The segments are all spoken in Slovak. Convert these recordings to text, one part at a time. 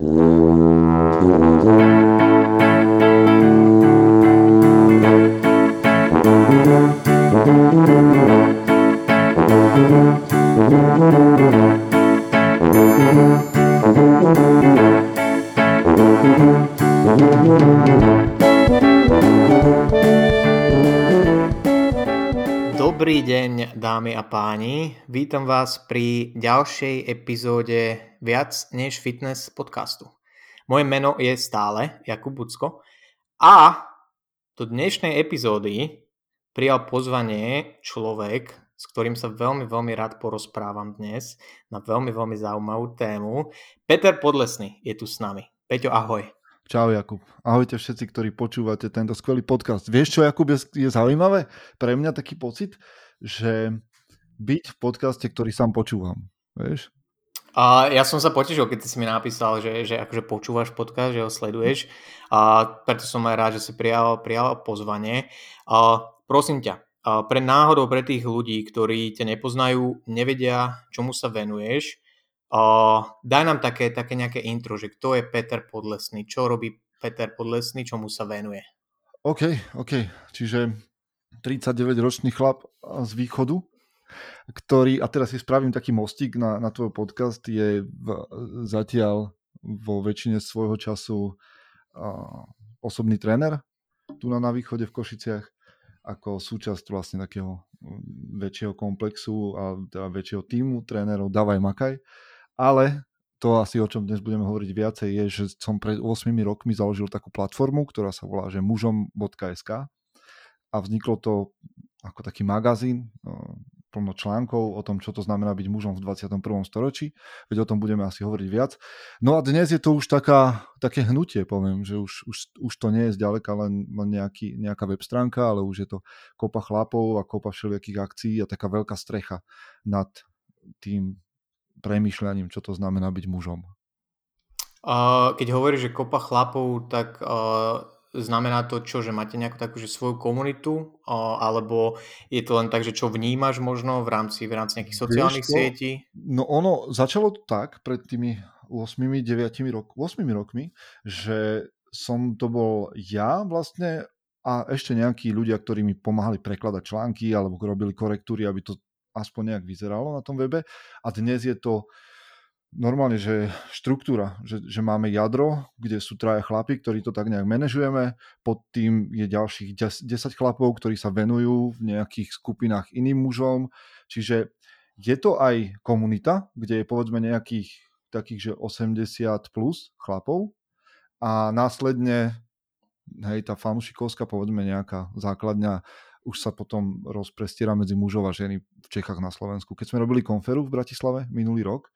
Dobrý dámy a páni. Vítam vás pri ďalšej epizóde Viac než fitness podcastu. Moje meno je stále Jakub Bucko a do dnešnej epizódy prijal pozvanie človek, s ktorým sa veľmi, veľmi rád porozprávam dnes na veľmi, veľmi zaujímavú tému. Peter Podlesný je tu s nami. Peťo, ahoj. Čau Jakub. Ahojte všetci, ktorí počúvate tento skvelý podcast. Vieš čo, Jakub, je, je zaujímavé? Pre mňa taký pocit, že byť v podcaste, ktorý sám počúvam. Vieš? A ja som sa potešil, keď si mi napísal, že, že akože počúvaš podcast, že ho sleduješ. A preto som aj rád, že si prijal, prijal pozvanie. A prosím ťa, a pre náhodou pre tých ľudí, ktorí ťa nepoznajú, nevedia, čomu sa venuješ, Uh, daj nám také, také nejaké intro, že kto je Peter Podlesný, čo robí Peter Podlesný, čomu sa venuje. OK, OK. Čiže 39-ročný chlap z východu, ktorý, a teraz si spravím taký mostík na, na tvoj podcast, je v, zatiaľ vo väčšine svojho času uh, osobný tréner tu na, na východe v Košiciach ako súčasť vlastne takého väčšieho komplexu a teda väčšieho týmu trénerov Davaj Makaj. Ale to asi, o čom dnes budeme hovoriť viacej, je, že som pred 8 rokmi založil takú platformu, ktorá sa volá že mužom.sk a vzniklo to ako taký magazín, no, plno článkov o tom, čo to znamená byť mužom v 21. storočí, veď o tom budeme asi hovoriť viac. No a dnes je to už taká, také hnutie, poviem, že už, už, už to nie je zďaleka len, len nejaký, nejaká web stránka, ale už je to kopa chlapov a kopa všelijakých akcií a taká veľká strecha nad tým, premýšľaním, čo to znamená byť mužom. Uh, keď hovoríš, že kopa chlapov, tak uh, znamená to čo, že máte nejakú takú že svoju komunitu, alebo je to len tak, že čo vnímaš možno v rámci, v rámci nejakých sociálnych Vieš, sietí? No ono, začalo to tak pred tými 8-9 rok, 8 rokmi, že som to bol ja vlastne a ešte nejakí ľudia, ktorí mi pomáhali prekladať články alebo robili korektúry, aby to aspoň nejak vyzeralo na tom webe. A dnes je to normálne, že štruktúra, že, že máme jadro, kde sú traja chlapí, ktorí to tak nejak manažujeme, pod tým je ďalších 10 chlapov, ktorí sa venujú v nejakých skupinách iným mužom, čiže je to aj komunita, kde je povedzme nejakých takých, že 80 plus chlapov. A následne hej, tá fanušikovská, povedzme nejaká základňa už sa potom rozprestiera medzi mužov a ženy v Čechách na Slovensku. Keď sme robili konferu v Bratislave minulý rok,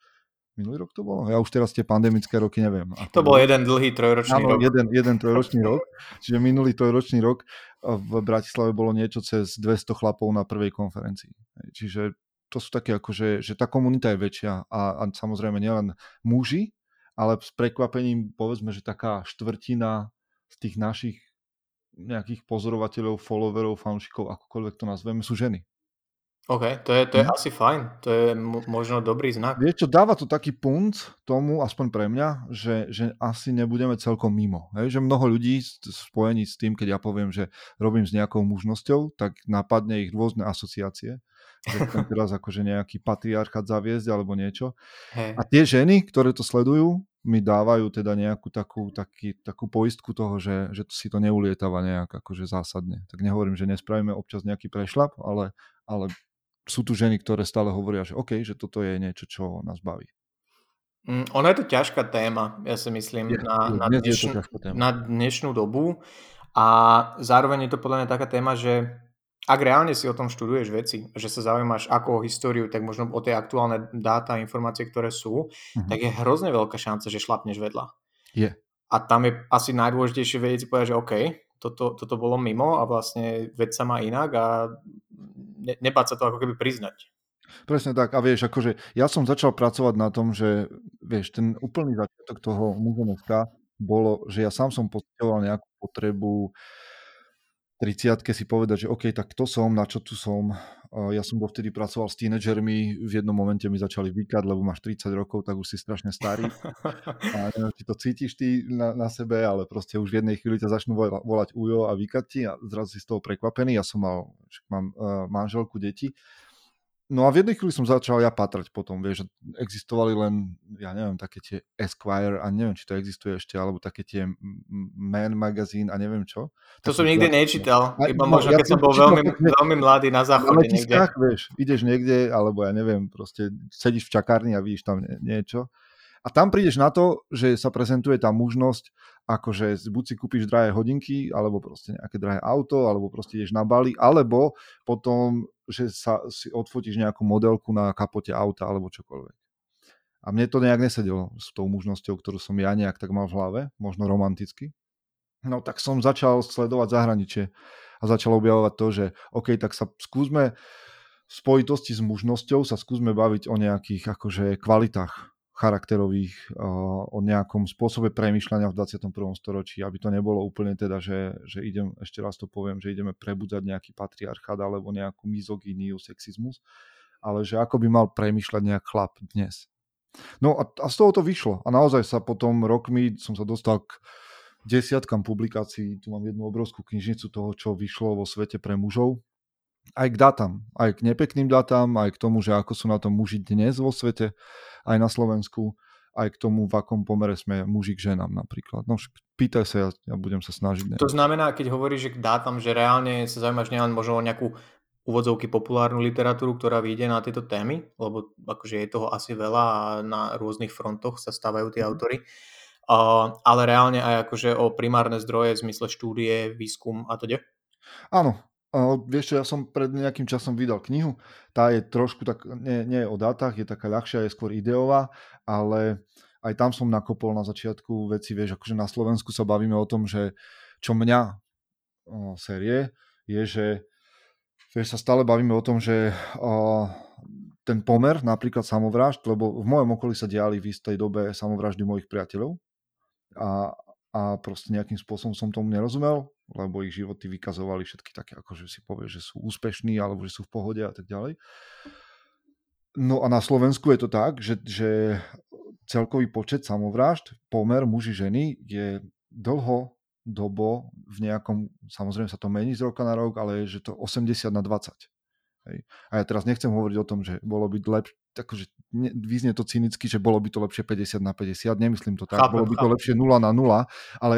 minulý rok to bolo? Ja už teraz tie pandemické roky neviem. To bol jeden dlhý trojročný Áno, rok. Jeden, jeden trojročný rok. Čiže minulý trojročný rok v Bratislave bolo niečo cez 200 chlapov na prvej konferencii. Čiže to sú také ako, že, že tá komunita je väčšia a, a samozrejme nielen muži, ale s prekvapením povedzme, že taká štvrtina z tých našich nejakých pozorovateľov, followerov, fanúšikov, akokoľvek to nazveme, sú ženy. OK, to je, to je hm. asi fajn, to je možno dobrý znak. Vieš čo, dáva to taký punt tomu, aspoň pre mňa, že, že asi nebudeme celkom mimo. Hej? Že mnoho ľudí spojení s tým, keď ja poviem, že robím s nejakou mužnosťou, tak napadne ich rôzne asociácie. Že teraz akože nejaký patriarchát zaviesť alebo niečo. Hey. A tie ženy, ktoré to sledujú, mi dávajú teda nejakú takú, taký, takú poistku toho, že, že si to neulietáva nejak akože zásadne. Tak nehovorím, že nespravíme občas nejaký prešlap, ale, ale sú tu ženy, ktoré stále hovoria, že OK, že toto je niečo, čo nás baví. Mm, ono je to ťažká téma, ja si myslím, je, na, na, dnešn- na dnešnú dobu a zároveň je to podľa mňa taká téma, že ak reálne si o tom študuješ veci, že sa zaujímaš ako o históriu, tak možno o tie aktuálne dáta a informácie, ktoré sú, uh-huh. tak je hrozne veľká šanca, že šlapneš vedľa. Je. A tam je asi najdôležitejšie vedieť si povedať, že OK, toto, toto bolo mimo a vlastne vec sa má inak a ne, nebáť sa to ako keby priznať. Presne tak. A vieš, akože ja som začal pracovať na tom, že vieš, ten úplný začiatok toho muzeumska bolo, že ja sám som pocitoval nejakú potrebu uh, 30 si povedať, že OK, tak kto som, na čo tu som, Ja som bol vtedy pracoval s tínedžermi, v jednom momente mi začali vykať, lebo máš 30 rokov, tak už si strašne starý. A neviem, či to cítiš ty na, na sebe, ale proste už v jednej chvíli ťa začnú volať ujo a vykať ti a zrazu si z toho prekvapený. Ja som mal, mám uh, manželku, deti No a v jednej chvíli som začal ja patrať potom, vieš, že existovali len, ja neviem, také tie Esquire a neviem, či to existuje ešte, alebo také tie Man Magazine a neviem čo. To som nikdy nečítal, iba no, možno ja keď som bol veľmi, veľmi mladý na záchode na niekde. vieš, ideš niekde, alebo ja neviem, proste sedíš v čakárni a vidíš tam niečo. A tam prídeš na to, že sa prezentuje tá možnosť, akože buď si kúpiš drahé hodinky, alebo proste nejaké drahé auto, alebo proste ideš na Bali, alebo potom že sa si odfotíš nejakú modelku na kapote auta alebo čokoľvek. A mne to nejak nesedelo s tou možnosťou, ktorú som ja nejak tak mal v hlave, možno romanticky. No tak som začal sledovať zahraničie a začal objavovať to, že OK, tak sa skúsme v spojitosti s mužnosťou sa skúsme baviť o nejakých akože kvalitách charakterových, o nejakom spôsobe premyšľania v 21. storočí, aby to nebolo úplne teda, že, že idem, ešte raz to poviem, že ideme prebudzať nejaký patriarchát alebo nejakú mizogíniu, sexizmus, ale že ako by mal premyšľať nejak chlap dnes. No a, a z toho to vyšlo. A naozaj sa potom rokmi som sa dostal k desiatkam publikácií. Tu mám jednu obrovskú knižnicu toho, čo vyšlo vo svete pre mužov aj k datám, aj k nepekným datám, aj k tomu, že ako sú na tom muži dnes vo svete, aj na Slovensku, aj k tomu, v akom pomere sme muži k ženám napríklad. No pýtaj sa, ja, ja budem sa snažiť. Ne? To znamená, keď hovoríš, že k dátam, že reálne sa zaujímaš nielen možno o nejakú úvodzovky populárnu literatúru, ktorá vyjde na tieto témy, lebo akože je toho asi veľa a na rôznych frontoch sa stávajú tie mhm. autory, uh, ale reálne aj akože o primárne zdroje v zmysle štúdie, výskum a teda? Áno, vieš čo, ja som pred nejakým časom vydal knihu, tá je trošku tak, nie, nie je o dátach, je taká ľahšia, je skôr ideová, ale aj tam som nakopol na začiatku veci, vieš, akože na Slovensku sa bavíme o tom, že čo mňa o, série, je, že vieš, sa stále bavíme o tom, že o, ten pomer, napríklad samovražd, lebo v mojom okolí sa diali v istej dobe samovraždy mojich priateľov. A, a proste nejakým spôsobom som tomu nerozumel lebo ich životy vykazovali všetky také, ako že si povie, že sú úspešní alebo že sú v pohode a tak ďalej. No a na Slovensku je to tak, že, že celkový počet samovrážd, pomer muži ženy je dlho dobo v nejakom, samozrejme sa to mení z roka na rok, ale je, že to 80 na 20. Hej. A ja teraz nechcem hovoriť o tom, že bolo by lepšie, akože vyznie to cynicky, že bolo by to lepšie 50 na 50, nemyslím to tak, chápem, bolo by to lepšie 0 na 0, ale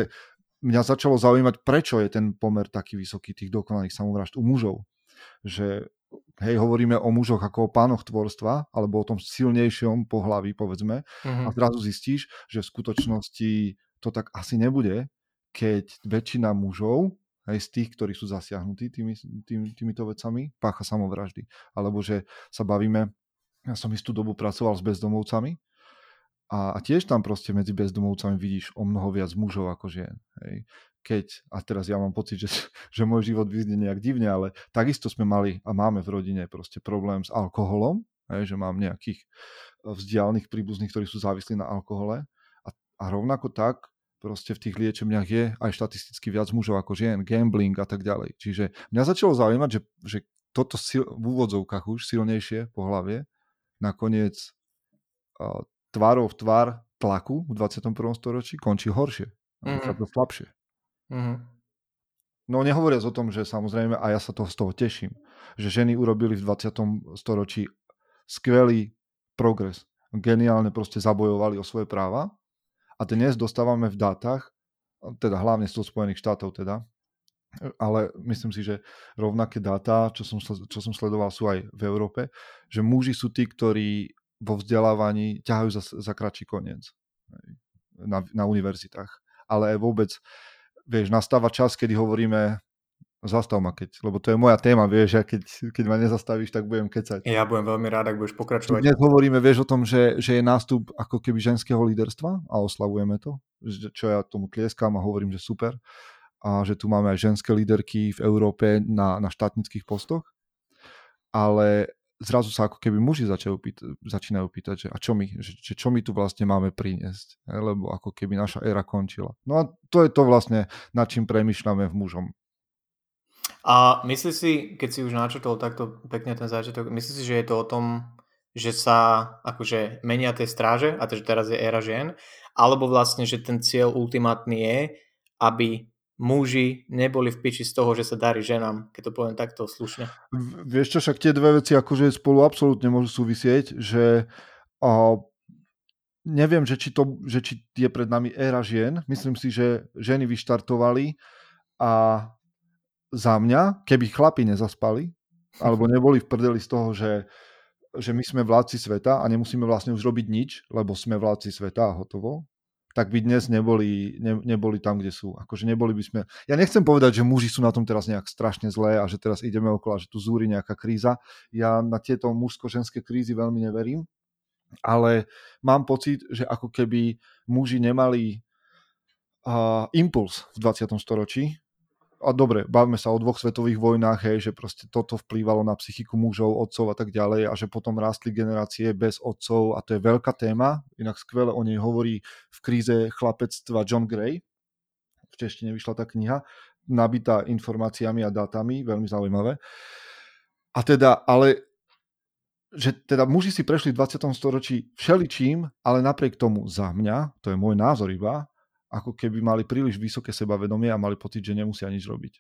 mňa začalo zaujímať, prečo je ten pomer taký vysoký tých dokonalých samovražd u mužov. Že hej, hovoríme o mužoch ako o pánoch tvorstva, alebo o tom silnejšom pohlaví, povedzme, mm-hmm. a mhm. zrazu zistíš, že v skutočnosti to tak asi nebude, keď väčšina mužov, aj z tých, ktorí sú zasiahnutí tými, tými, týmito vecami, pácha samovraždy. Alebo že sa bavíme, ja som istú dobu pracoval s bezdomovcami a, tiež tam proste medzi bezdomovcami vidíš o mnoho viac mužov ako žien. Hej. Keď, a teraz ja mám pocit, že, že môj život vyznie nejak divne, ale takisto sme mali a máme v rodine proste problém s alkoholom, hej, že mám nejakých eh, vzdialených príbuzných, ktorí sú závislí na alkohole a, a rovnako tak proste v tých liečebniach je aj štatisticky viac mužov ako žien, gambling a tak ďalej. Čiže mňa začalo zaujímať, že, že toto sil, v úvodzovkách už silnejšie po hlavie nakoniec tvárov v tvár tlaku v 21. storočí končí horšie. Mm-hmm. slabšie. Mm-hmm. No nehovoriac o tom, že samozrejme, a ja sa toho z toho teším, že ženy urobili v 20. storočí skvelý progres. Geniálne proste zabojovali o svoje práva a dnes dostávame v dátach, teda hlavne z toho Spojených štátov teda, ale myslím si, že rovnaké dáta, čo som, čo som sledoval, sú aj v Európe, že muži sú tí, ktorí vo vzdelávaní ťahajú za, za kratší koniec na, na univerzitách. Ale vôbec, vieš, nastáva čas, kedy hovoríme zastav ma keď, lebo to je moja téma, vieš, a keď, keď ma nezastavíš, tak budem kecať. Ja budem veľmi rád, ak budeš pokračovať. Dnes hovoríme, vieš, o tom, že, že je nástup ako keby ženského líderstva a oslavujeme to, čo ja tomu tlieskam a hovorím, že super. A že tu máme aj ženské líderky v Európe na, na štátnických postoch. Ale zrazu sa ako keby muži začajú pýta, začínajú pýtať, že a čo my, že, čo my tu vlastne máme priniesť, lebo ako keby naša éra končila. No a to je to vlastne, nad čím premyšľame v mužom. A myslíš si, keď si už načrtol takto pekne ten začiatok, myslíš si, že je to o tom, že sa akože menia tie stráže a to, že teraz je éra žien, alebo vlastne, že ten cieľ ultimátny je, aby muži neboli v piči z toho, že sa darí ženám, keď to poviem takto slušne. Vieš čo, však tie dve veci akože spolu absolútne môžu súvisieť, že a, neviem, že či, to, že či je pred nami éra žien. Myslím si, že ženy vyštartovali a za mňa, keby chlapi nezaspali, alebo neboli v prdeli z toho, že že my sme vládci sveta a nemusíme vlastne už robiť nič, lebo sme vládci sveta a hotovo, tak by dnes neboli, ne, neboli tam, kde sú. Akože neboli by sme... Ja nechcem povedať, že muži sú na tom teraz nejak strašne zlé a že teraz ideme okolo že tu zúri nejaká kríza. Ja na tieto mužsko-ženské krízy veľmi neverím, ale mám pocit, že ako keby muži nemali uh, impuls v 20. storočí, a dobre, bavme sa o dvoch svetových vojnách, hej, že proste toto vplývalo na psychiku mužov, otcov a tak ďalej a že potom rástli generácie bez otcov a to je veľká téma, inak skvele o nej hovorí v kríze chlapectva John Gray, v češtine vyšla tá kniha, nabitá informáciami a dátami, veľmi zaujímavé. A teda, ale že teda muži si prešli v 20. storočí všeličím, ale napriek tomu za mňa, to je môj názor iba, ako keby mali príliš vysoké sebavedomie a mali pocit, že nemusia nič robiť.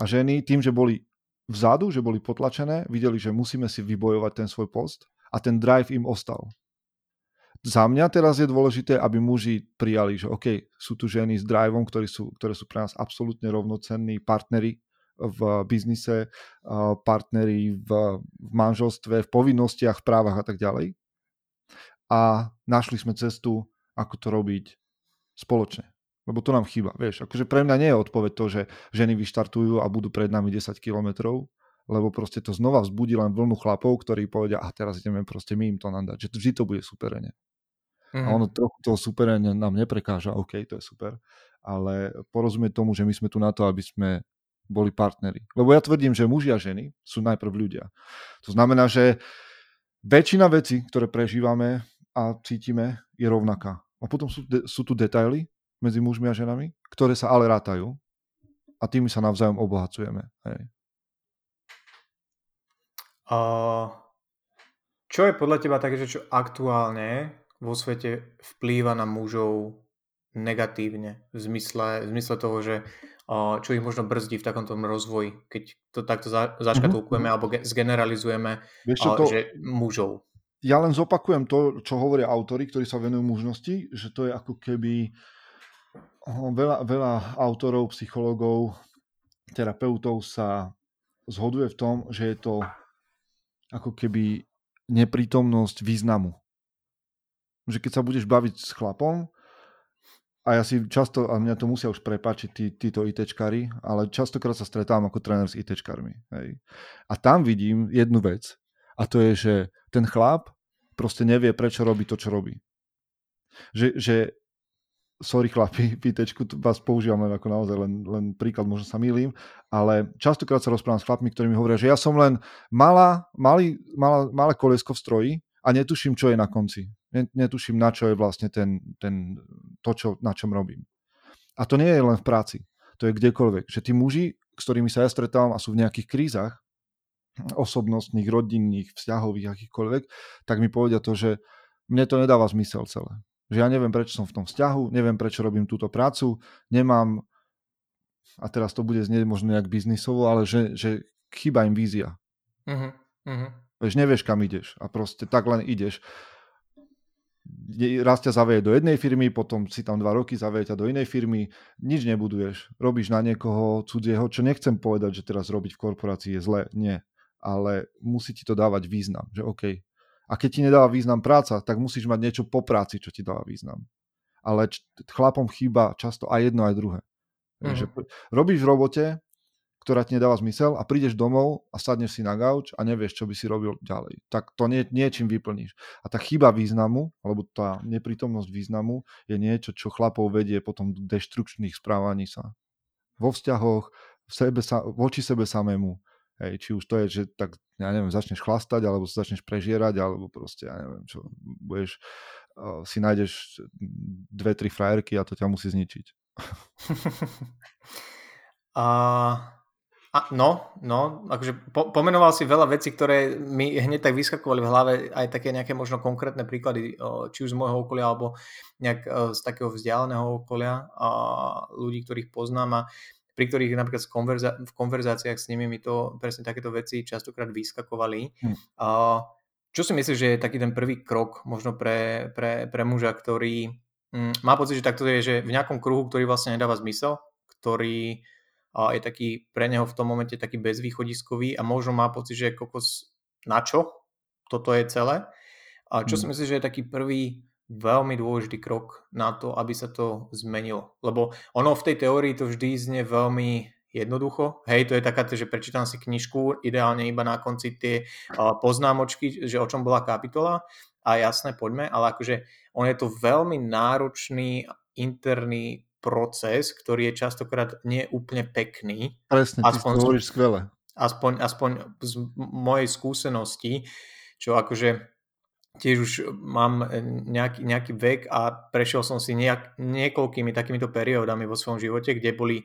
A ženy tým, že boli vzadu, že boli potlačené, videli, že musíme si vybojovať ten svoj post a ten drive im ostal. Za mňa teraz je dôležité, aby muži prijali, že OK, sú tu ženy s driveom, ktorí sú, ktoré sú pre nás absolútne rovnocenní partnery v biznise, partnery v, v manželstve, v povinnostiach, v právach a tak ďalej. A našli sme cestu, ako to robiť spoločne. Lebo to nám chýba. Vieš, akože pre mňa nie je odpoveď to, že ženy vyštartujú a budú pred nami 10 kilometrov, lebo proste to znova vzbudí len vlnu chlapov, ktorí povedia, a teraz ideme proste my im to nadať, že vždy to bude superenie. Mm-hmm. A mhm. ono trochu toho superenie nám neprekáža, OK, to je super, ale porozumie tomu, že my sme tu na to, aby sme boli partneri. Lebo ja tvrdím, že muži a ženy sú najprv ľudia. To znamená, že väčšina vecí, ktoré prežívame a cítime, je rovnaká. A potom sú, de- sú tu detaily medzi mužmi a ženami, ktoré sa ale rátajú a tými sa navzájom obohacujeme. Hej. A čo je podľa teba také, že čo aktuálne vo svete vplýva na mužov negatívne v zmysle, v zmysle toho, že čo ich možno brzdí v takomto rozvoji, keď to takto za, zaškatulkujeme mm-hmm. alebo ge, zgeneralizujeme Vieš, čo to... že mužov ja len zopakujem to, čo hovoria autory, ktorí sa venujú mužnosti, že to je ako keby veľa, veľa autorov, psychológov, terapeutov sa zhoduje v tom, že je to ako keby neprítomnosť významu. Že keď sa budeš baviť s chlapom, a ja si často, a mňa to musia už prepáčiť tí, títo ITčkári, ale častokrát sa stretávam ako tréner s ITčkármi. Hej. A tam vidím jednu vec, a to je, že ten chlap proste nevie, prečo robí to, čo robí. Že, že sorry chlapi, pýtečku, vás používam len ako naozaj len, len príklad, možno sa milím, ale častokrát sa rozprávam s chlapmi, ktorí mi hovoria, že ja som len malá, malý, malá, malé kolesko v stroji a netuším, čo je na konci. Netuším, na čo je vlastne ten, ten, to, čo, na čom robím. A to nie je len v práci, to je kdekoľvek. Že tí muži, s ktorými sa ja stretávam a sú v nejakých krízach, osobnostných, rodinných, vzťahových, akýchkoľvek, tak mi povedia to, že mne to nedáva zmysel celé. Že ja neviem, prečo som v tom vzťahu, neviem, prečo robím túto prácu, nemám, a teraz to bude znieť možno nejak biznisovo, ale že, že chýba im vízia. Uh-huh, uh-huh. Veď nevieš, kam ideš a proste tak len ideš. Raz ťa zavieje do jednej firmy, potom si tam dva roky, zavieje ťa do inej firmy, nič nebuduješ. Robíš na niekoho cudzieho, čo nechcem povedať, že teraz robiť v korporácii je zle. Nie ale musí ti to dávať význam, že OK. A keď ti nedáva význam práca, tak musíš mať niečo po práci, čo ti dáva význam. Ale č- chlapom chýba často aj jedno, aj druhé. Mm. Že robíš v robote, ktorá ti nedáva zmysel a prídeš domov a sadneš si na gauč a nevieš, čo by si robil ďalej. Tak to nie, niečím vyplníš. A tá chyba významu, alebo tá neprítomnosť významu je niečo, čo chlapov vedie potom do deštrukčných správaní sa. Vo vzťahoch, v sebe sa, voči sebe samému, Hej, či už to je, že tak, ja neviem, začneš chlastať, alebo sa začneš prežierať, alebo proste, ja neviem, čo, budeš, uh, si nájdeš dve, tri frajerky a to ťa musí zničiť. a A, no, no, akože po, pomenoval si veľa vecí, ktoré mi hneď tak vyskakovali v hlave, aj také nejaké možno konkrétne príklady, či už z môjho okolia, alebo nejak z takého vzdialeného okolia a ľudí, ktorých poznám a pri ktorých napríklad konverza- v konverzáciách s nimi mi to presne takéto veci častokrát vyskakovali. Hmm. A, čo si myslíš, že je taký ten prvý krok možno pre, pre, pre muža, ktorý mm, má pocit, že takto je, že v nejakom kruhu, ktorý vlastne nedáva zmysel, ktorý a je taký pre neho v tom momente taký bezvýchodiskový a možno má pocit, že kokos na čo toto je celé. A čo mm. si myslíš, že je taký prvý veľmi dôležitý krok na to, aby sa to zmenilo? Lebo ono v tej teórii to vždy znie veľmi jednoducho. Hej, to je taká, že prečítam si knižku, ideálne iba na konci tie poznámočky, že o čom bola kapitola a jasné, poďme, ale akože on je to veľmi náročný interný proces, ktorý je častokrát neúplne pekný. Presne, aspoň, ty skvele. Aspoň, aspoň z mojej skúsenosti, čo akože tiež už mám nejaký, nejaký vek a prešiel som si nejak, niekoľkými takýmito periódami vo svojom živote, kde boli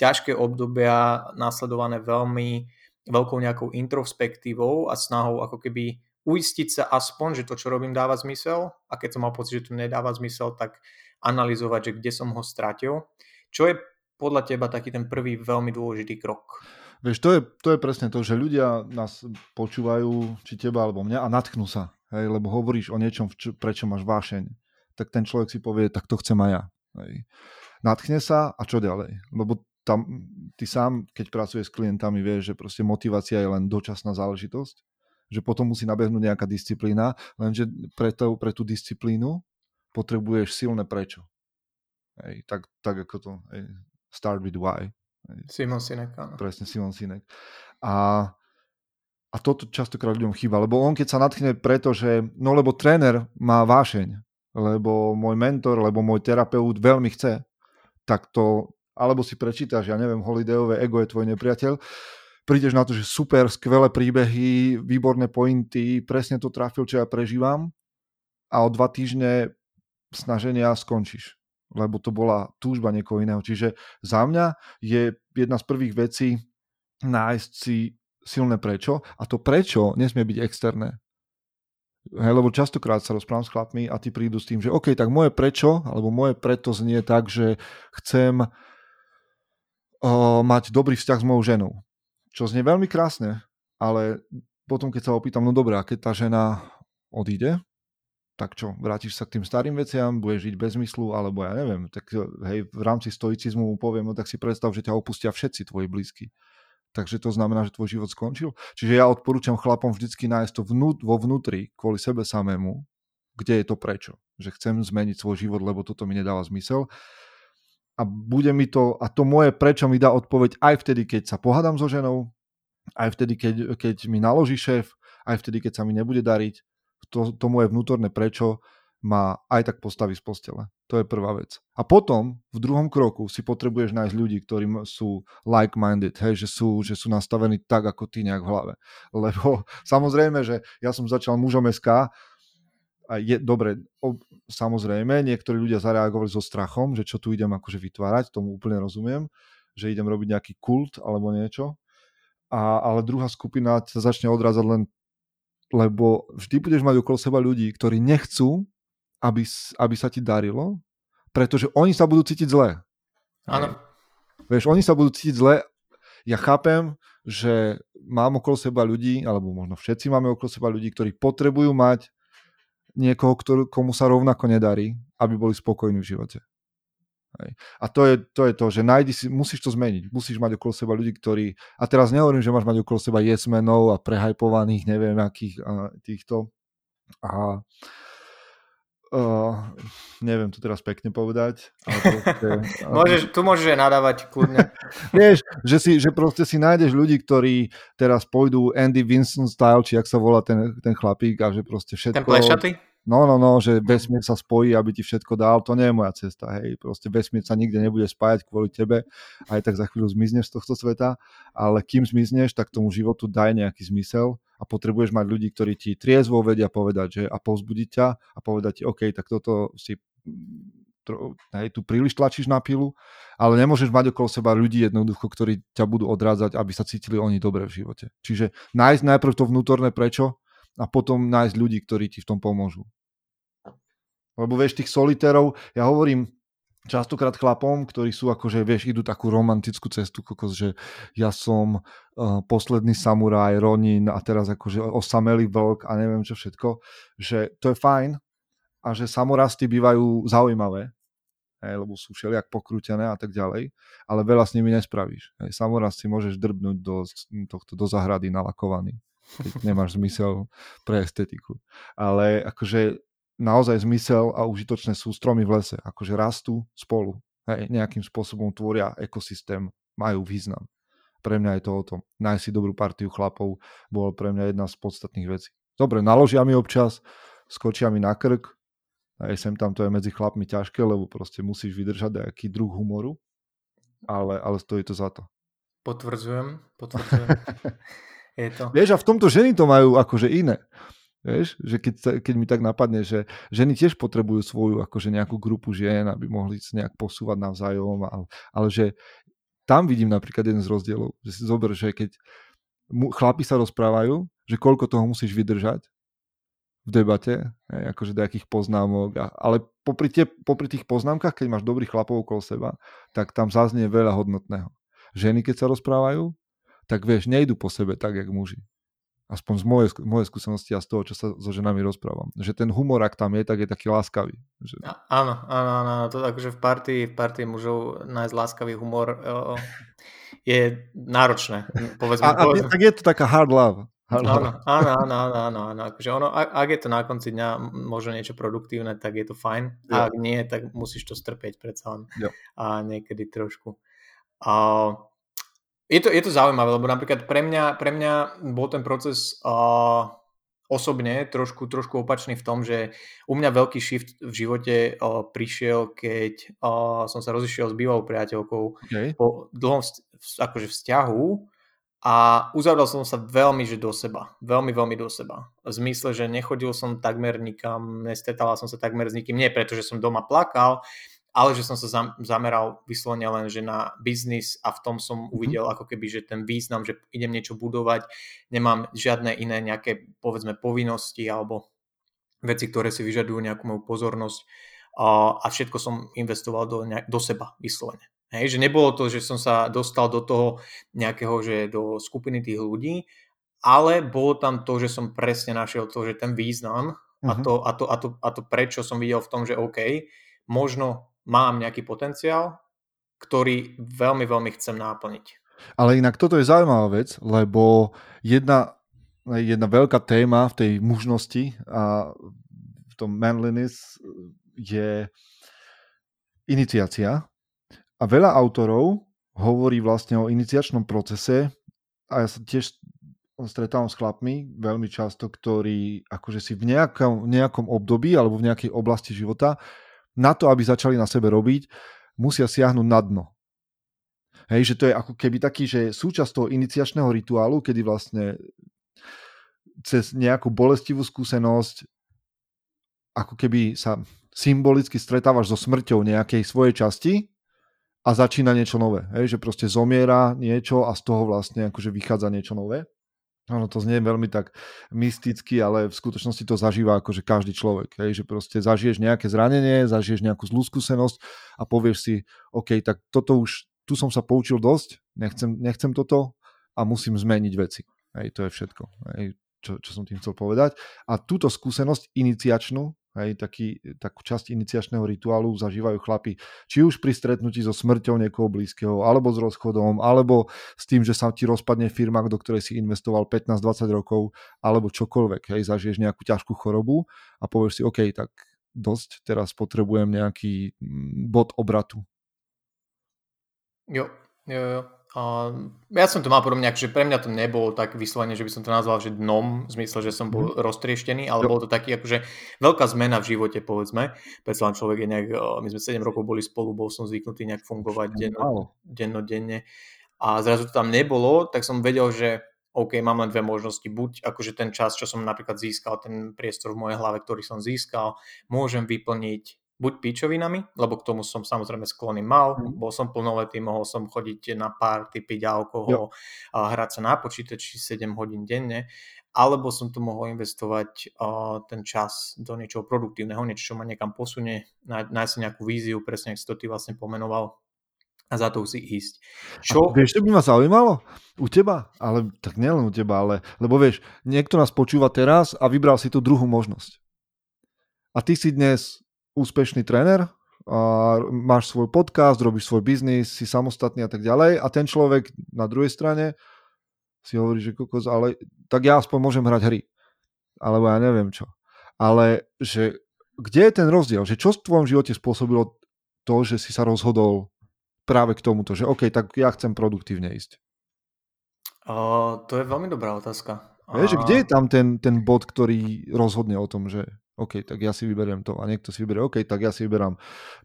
ťažké obdobia nasledované veľmi veľkou nejakou introspektívou a snahou ako keby uistiť sa aspoň, že to, čo robím, dáva zmysel a keď som mal pocit, že to nedáva zmysel, tak analyzovať, že kde som ho stratil. Čo je podľa teba taký ten prvý veľmi dôležitý krok? Vieš, to je, to je presne to, že ľudia nás počúvajú, či teba alebo mňa a natknú sa, hej, lebo hovoríš o niečom, čo, prečo máš vášeň. Tak ten človek si povie, tak to chcem aj ja. Hej. Natkne sa a čo ďalej? Lebo tam, ty sám, keď pracuješ s klientami, vieš, že proste motivácia je len dočasná záležitosť, že potom musí nabehnúť nejaká disciplína, lenže pre, to, pre tú disciplínu potrebuješ silné prečo. Hej, tak, tak ako to hej, start with why. Simon Sinek, áno. Presne, Simon Sinek. A, a toto častokrát ľuďom chýba, lebo on keď sa natchne preto, že no lebo tréner má vášeň, lebo môj mentor, lebo môj terapeut veľmi chce, tak to, alebo si prečítaš, ja neviem, Holidayové ego je tvoj nepriateľ, prídeš na to, že super, skvelé príbehy, výborné pointy, presne to trafil, čo ja prežívam a o dva týždne snaženia skončíš lebo to bola túžba niekoho iného. Čiže za mňa je jedna z prvých vecí nájsť si silné prečo a to prečo nesmie byť externé. Hej, lebo častokrát sa rozprávam s chlapmi a ty prídu s tým, že OK, tak moje prečo, alebo moje preto znie tak, že chcem uh, mať dobrý vzťah s mojou ženou. Čo znie veľmi krásne, ale potom keď sa opýtam, no dobré, a keď tá žena odíde, tak čo, vrátiš sa k tým starým veciam, budeš žiť bez zmyslu, alebo ja neviem, tak hej, v rámci stoicizmu mu poviem, no tak si predstav, že ťa opustia všetci tvoji blízky. Takže to znamená, že tvoj život skončil. Čiže ja odporúčam chlapom vždycky nájsť to vnút, vo vnútri, kvôli sebe samému, kde je to prečo. Že chcem zmeniť svoj život, lebo toto mi nedáva zmysel. A bude mi to, a to moje prečo mi dá odpoveď aj vtedy, keď sa pohádam so ženou, aj vtedy, keď, keď mi naloží šéf, aj vtedy, keď sa mi nebude dariť, to, to moje vnútorné prečo ma aj tak postaví z postele. To je prvá vec. A potom v druhom kroku si potrebuješ nájsť ľudí, ktorí sú like-minded, hej, že, sú, že sú nastavení tak, ako ty nejak v hlave. Lebo samozrejme, že ja som začal mužom SK a je, dobre, o, samozrejme, niektorí ľudia zareagovali so strachom, že čo tu idem akože vytvárať, tomu úplne rozumiem, že idem robiť nejaký kult alebo niečo. A, ale druhá skupina sa začne odrázať len lebo vždy budeš mať okolo seba ľudí, ktorí nechcú, aby, aby sa ti darilo, pretože oni sa budú cítiť zle. Áno. Vieš, oni sa budú cítiť zle. Ja chápem, že mám okolo seba ľudí, alebo možno všetci máme okolo seba ľudí, ktorí potrebujú mať niekoho, ktorý, komu sa rovnako nedarí, aby boli spokojní v živote. Hej. A to je, to je to, že nájdi si, musíš to zmeniť. Musíš mať okolo seba ľudí, ktorí... A teraz nehovorím, že máš mať okolo seba jesmenov a prehajpovaných, neviem, akých a týchto. A Uh, neviem to teraz pekne povedať. Ale proste, môžeš, tu môžeš aj nadávať kľudne. Vieš, že, si, že proste si nájdeš ľudí, ktorí teraz pôjdu Andy Winston style, či ak sa volá ten, ten chlapík a že proste všetko... Ten plešatý? no, no, no, že vesmír sa spojí, aby ti všetko dal, to nie je moja cesta, hej, proste vesmír sa nikde nebude spájať kvôli tebe, aj tak za chvíľu zmizneš z tohto sveta, ale kým zmizneš, tak tomu životu daj nejaký zmysel a potrebuješ mať ľudí, ktorí ti triezvo vedia povedať, že a povzbudiť ťa a povedať ti, OK, tak toto si hej, tu príliš tlačíš na pilu, ale nemôžeš mať okolo seba ľudí jednoducho, ktorí ťa budú odrádzať, aby sa cítili oni dobre v živote. Čiže nájsť najprv to vnútorné prečo a potom nájsť ľudí, ktorí ti v tom pomôžu. Lebo vieš, tých solitérov, ja hovorím častokrát chlapom, ktorí sú akože, vieš, idú takú romantickú cestu, kokos, že ja som uh, posledný samuraj, Ronin a teraz akože osamelý vlk a neviem čo všetko, že to je fajn a že samorasty bývajú zaujímavé, hej, lebo sú všelijak pokrútené a tak ďalej, ale veľa s nimi nespravíš. Hej. Samorast si môžeš drbnúť do, tohto, do zahrady nalakovaný, keď nemáš zmysel pre estetiku. Ale akože naozaj zmysel a užitočné sú stromy v lese, akože rastú spolu, hej, nejakým spôsobom tvoria ekosystém, majú význam. Pre mňa je to o tom. Nájsť si dobrú partiu chlapov bolo pre mňa jedna z podstatných vecí. Dobre, naložia mi občas, skočia mi na krk, aj sem tam to je medzi chlapmi ťažké, lebo proste musíš vydržať nejaký druh humoru, ale, ale stojí to za to. Potvrdzujem, potvrdzujem. je to. Vieš, a v tomto ženy to majú akože iné. Vieš, že keď, keď mi tak napadne, že ženy tiež potrebujú svoju akože nejakú grupu žien, aby mohli sa nejak posúvať navzájom, ale, ale že tam vidím napríklad jeden z rozdielov, že si zober, že keď chlapi sa rozprávajú, že koľko toho musíš vydržať v debate, hej, akože nejakých poznámok, ale popri, tie, popri tých poznámkach, keď máš dobrých chlapov okolo seba, tak tam zaznie veľa hodnotného. Ženy, keď sa rozprávajú, tak vieš, nejdu po sebe tak, jak muži aspoň z mojej, mojej skúsenosti a z toho, čo sa so ženami rozprávam. Že ten humor, ak tam je, tak je taký láskavý. Že... Áno, áno, áno, to akože v partii, v partii mužov nájsť láskavý humor o, je náročné. Povedzme, a, a povedzme. tak je to taká hard love. Hard áno, áno, áno, áno, áno, áno. Akože ono, ak, je to na konci dňa možno niečo produktívne, tak je to fajn. A ak nie, tak musíš to strpeť predsa len. Jo. A niekedy trošku. A, je to, je to zaujímavé, lebo napríklad pre mňa, pre mňa bol ten proces uh, osobne trošku, trošku opačný v tom, že u mňa veľký shift v živote uh, prišiel, keď uh, som sa rozišiel s bývalou priateľkou okay. po dlhom akože vzťahu a uzavrel som sa veľmi že do seba. Veľmi, veľmi do seba. V zmysle, že nechodil som takmer nikam, nestretával som sa takmer s nikým. Nie preto, že som doma plakal, ale že som sa zameral vyslovene len že na biznis a v tom som mhm. uvidel ako keby, že ten význam, že idem niečo budovať, nemám žiadne iné nejaké povedzme povinnosti alebo veci, ktoré si vyžadujú nejakú moju pozornosť a, a všetko som investoval do, do seba vyslovene. Hej, že nebolo to, že som sa dostal do toho nejakého, že do skupiny tých ľudí, ale bolo tam to, že som presne našiel to, že ten význam uh-huh. a, mhm. to, a, to, a, to, a to prečo som videl v tom, že OK, možno mám nejaký potenciál, ktorý veľmi, veľmi chcem náplniť. Ale inak toto je zaujímavá vec, lebo jedna, jedna veľká téma v tej mužnosti a v tom manliness je iniciácia. A veľa autorov hovorí vlastne o iniciačnom procese a ja sa tiež stretávam s chlapmi veľmi často, ktorí akože si v nejakom, nejakom období alebo v nejakej oblasti života na to, aby začali na sebe robiť, musia siahnuť na dno. Hej, že to je ako keby taký, že súčasť toho iniciačného rituálu, kedy vlastne cez nejakú bolestivú skúsenosť ako keby sa symbolicky stretávaš so smrťou nejakej svojej časti a začína niečo nové. Hej, že proste zomiera niečo a z toho vlastne akože vychádza niečo nové. Áno, to znie veľmi tak mysticky, ale v skutočnosti to zažíva akože každý človek. Hej, že proste zažiješ nejaké zranenie, zažiješ nejakú zlú skúsenosť a povieš si, OK, tak toto už, tu som sa poučil dosť, nechcem, nechcem toto a musím zmeniť veci. Hej, to je všetko, hej, čo, čo som tým chcel povedať. A túto skúsenosť iniciačnú Hej, taký, takú časť iniciačného rituálu zažívajú chlapi, či už pri stretnutí so smrťou niekoho blízkeho, alebo s rozchodom, alebo s tým, že sa ti rozpadne firma, do ktorej si investoval 15-20 rokov, alebo čokoľvek. Hej, zažiješ nejakú ťažkú chorobu a povieš si, OK, tak dosť, teraz potrebujem nejaký mm, bod obratu. Jo, jo, jo. Uh, ja som to mal podobne, že pre mňa to nebolo tak vyslovene, že by som to nazval, že dnom, v zmysle, že som bol mm. roztrieštený, ale bolo to taký akože veľká zmena v živote, povedzme. Predsa človek je nejak, my sme 7 rokov boli spolu, bol som zvyknutý nejak fungovať denno, dennodenne a zrazu to tam nebolo, tak som vedel, že OK, mám len dve možnosti. Buď akože ten čas, čo som napríklad získal, ten priestor v mojej hlave, ktorý som získal, môžem vyplniť buď pičovinami, lebo k tomu som samozrejme sklony mal, Mm. bol som plnoletý, mohol som chodiť na party, piť alkohol, a hrať sa na počítači 7 hodín denne, alebo som tu mohol investovať uh, ten čas do niečoho produktívneho, niečo, čo ma niekam posunie, nájsť nejakú víziu, presne ako si to ty vlastne pomenoval, a za to si ísť. Čo? A vieš, čo by ma zaujímalo? U teba, ale tak nielen u teba, ale, lebo vieš, niekto nás počúva teraz a vybral si tú druhú možnosť. A ty si dnes úspešný tréner, a máš svoj podcast, robíš svoj biznis, si samostatný a tak ďalej a ten človek na druhej strane si hovorí, že kokos, ale tak ja aspoň môžem hrať hry. Alebo ja neviem čo. Ale že kde je ten rozdiel? Že čo v tvojom živote spôsobilo to, že si sa rozhodol práve k tomuto, že OK, tak ja chcem produktívne ísť? Uh, to je veľmi dobrá otázka. Vieš, že kde je tam ten, ten bod, ktorý rozhodne o tom, že OK, tak ja si vyberiem to a niekto si vyberie, OK, tak ja si vyberám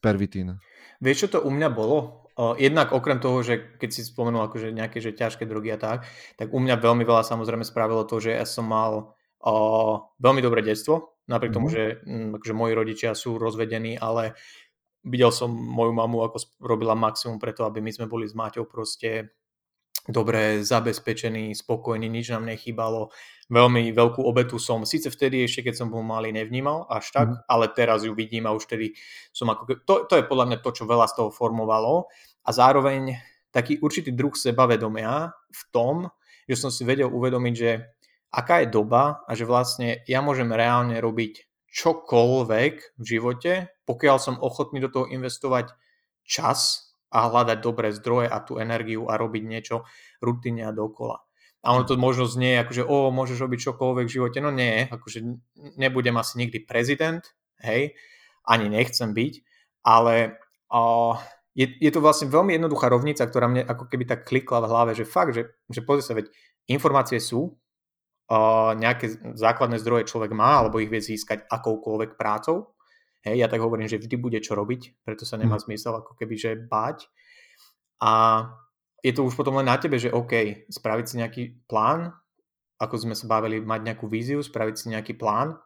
pervitín. Vieš, čo to u mňa bolo? Jednak okrem toho, že keď si spomenul akože nejaké že ťažké drogy a tak, tak u mňa veľmi veľa samozrejme spravilo to, že ja som mal uh, veľmi dobré detstvo, napriek tomu, že um, akože moji rodičia sú rozvedení, ale videl som moju mamu, ako robila maximum preto, aby my sme boli s Máťou proste dobre zabezpečení, spokojní, nič nám nechýbalo. Veľmi veľkú obetu som, síce vtedy ešte, keď som bol malý, nevnímal až tak, mm. ale teraz ju vidím a už vtedy som ako... To, to je podľa mňa to, čo veľa z toho formovalo a zároveň taký určitý druh sebavedomia v tom, že som si vedel uvedomiť, že aká je doba a že vlastne ja môžem reálne robiť čokoľvek v živote, pokiaľ som ochotný do toho investovať čas a hľadať dobré zdroje a tú energiu a robiť niečo rutine a dokola. A ono to možno znie, akože o, môžeš robiť čokoľvek v živote. No nie, akože nebudem asi nikdy prezident, hej, ani nechcem byť, ale o, je, je to vlastne veľmi jednoduchá rovnica, ktorá mne ako keby tak klikla v hlave, že fakt, že, že pozri sa, veď informácie sú, o, nejaké základné zdroje človek má, alebo ich vie získať akoukoľvek prácou, Hej, ja tak hovorím, že vždy bude čo robiť, preto sa nemá mm. zmysel ako keby, že báť. A je to už potom len na tebe, že OK, spraviť si nejaký plán, ako sme sa bavili, mať nejakú víziu, spraviť si nejaký plán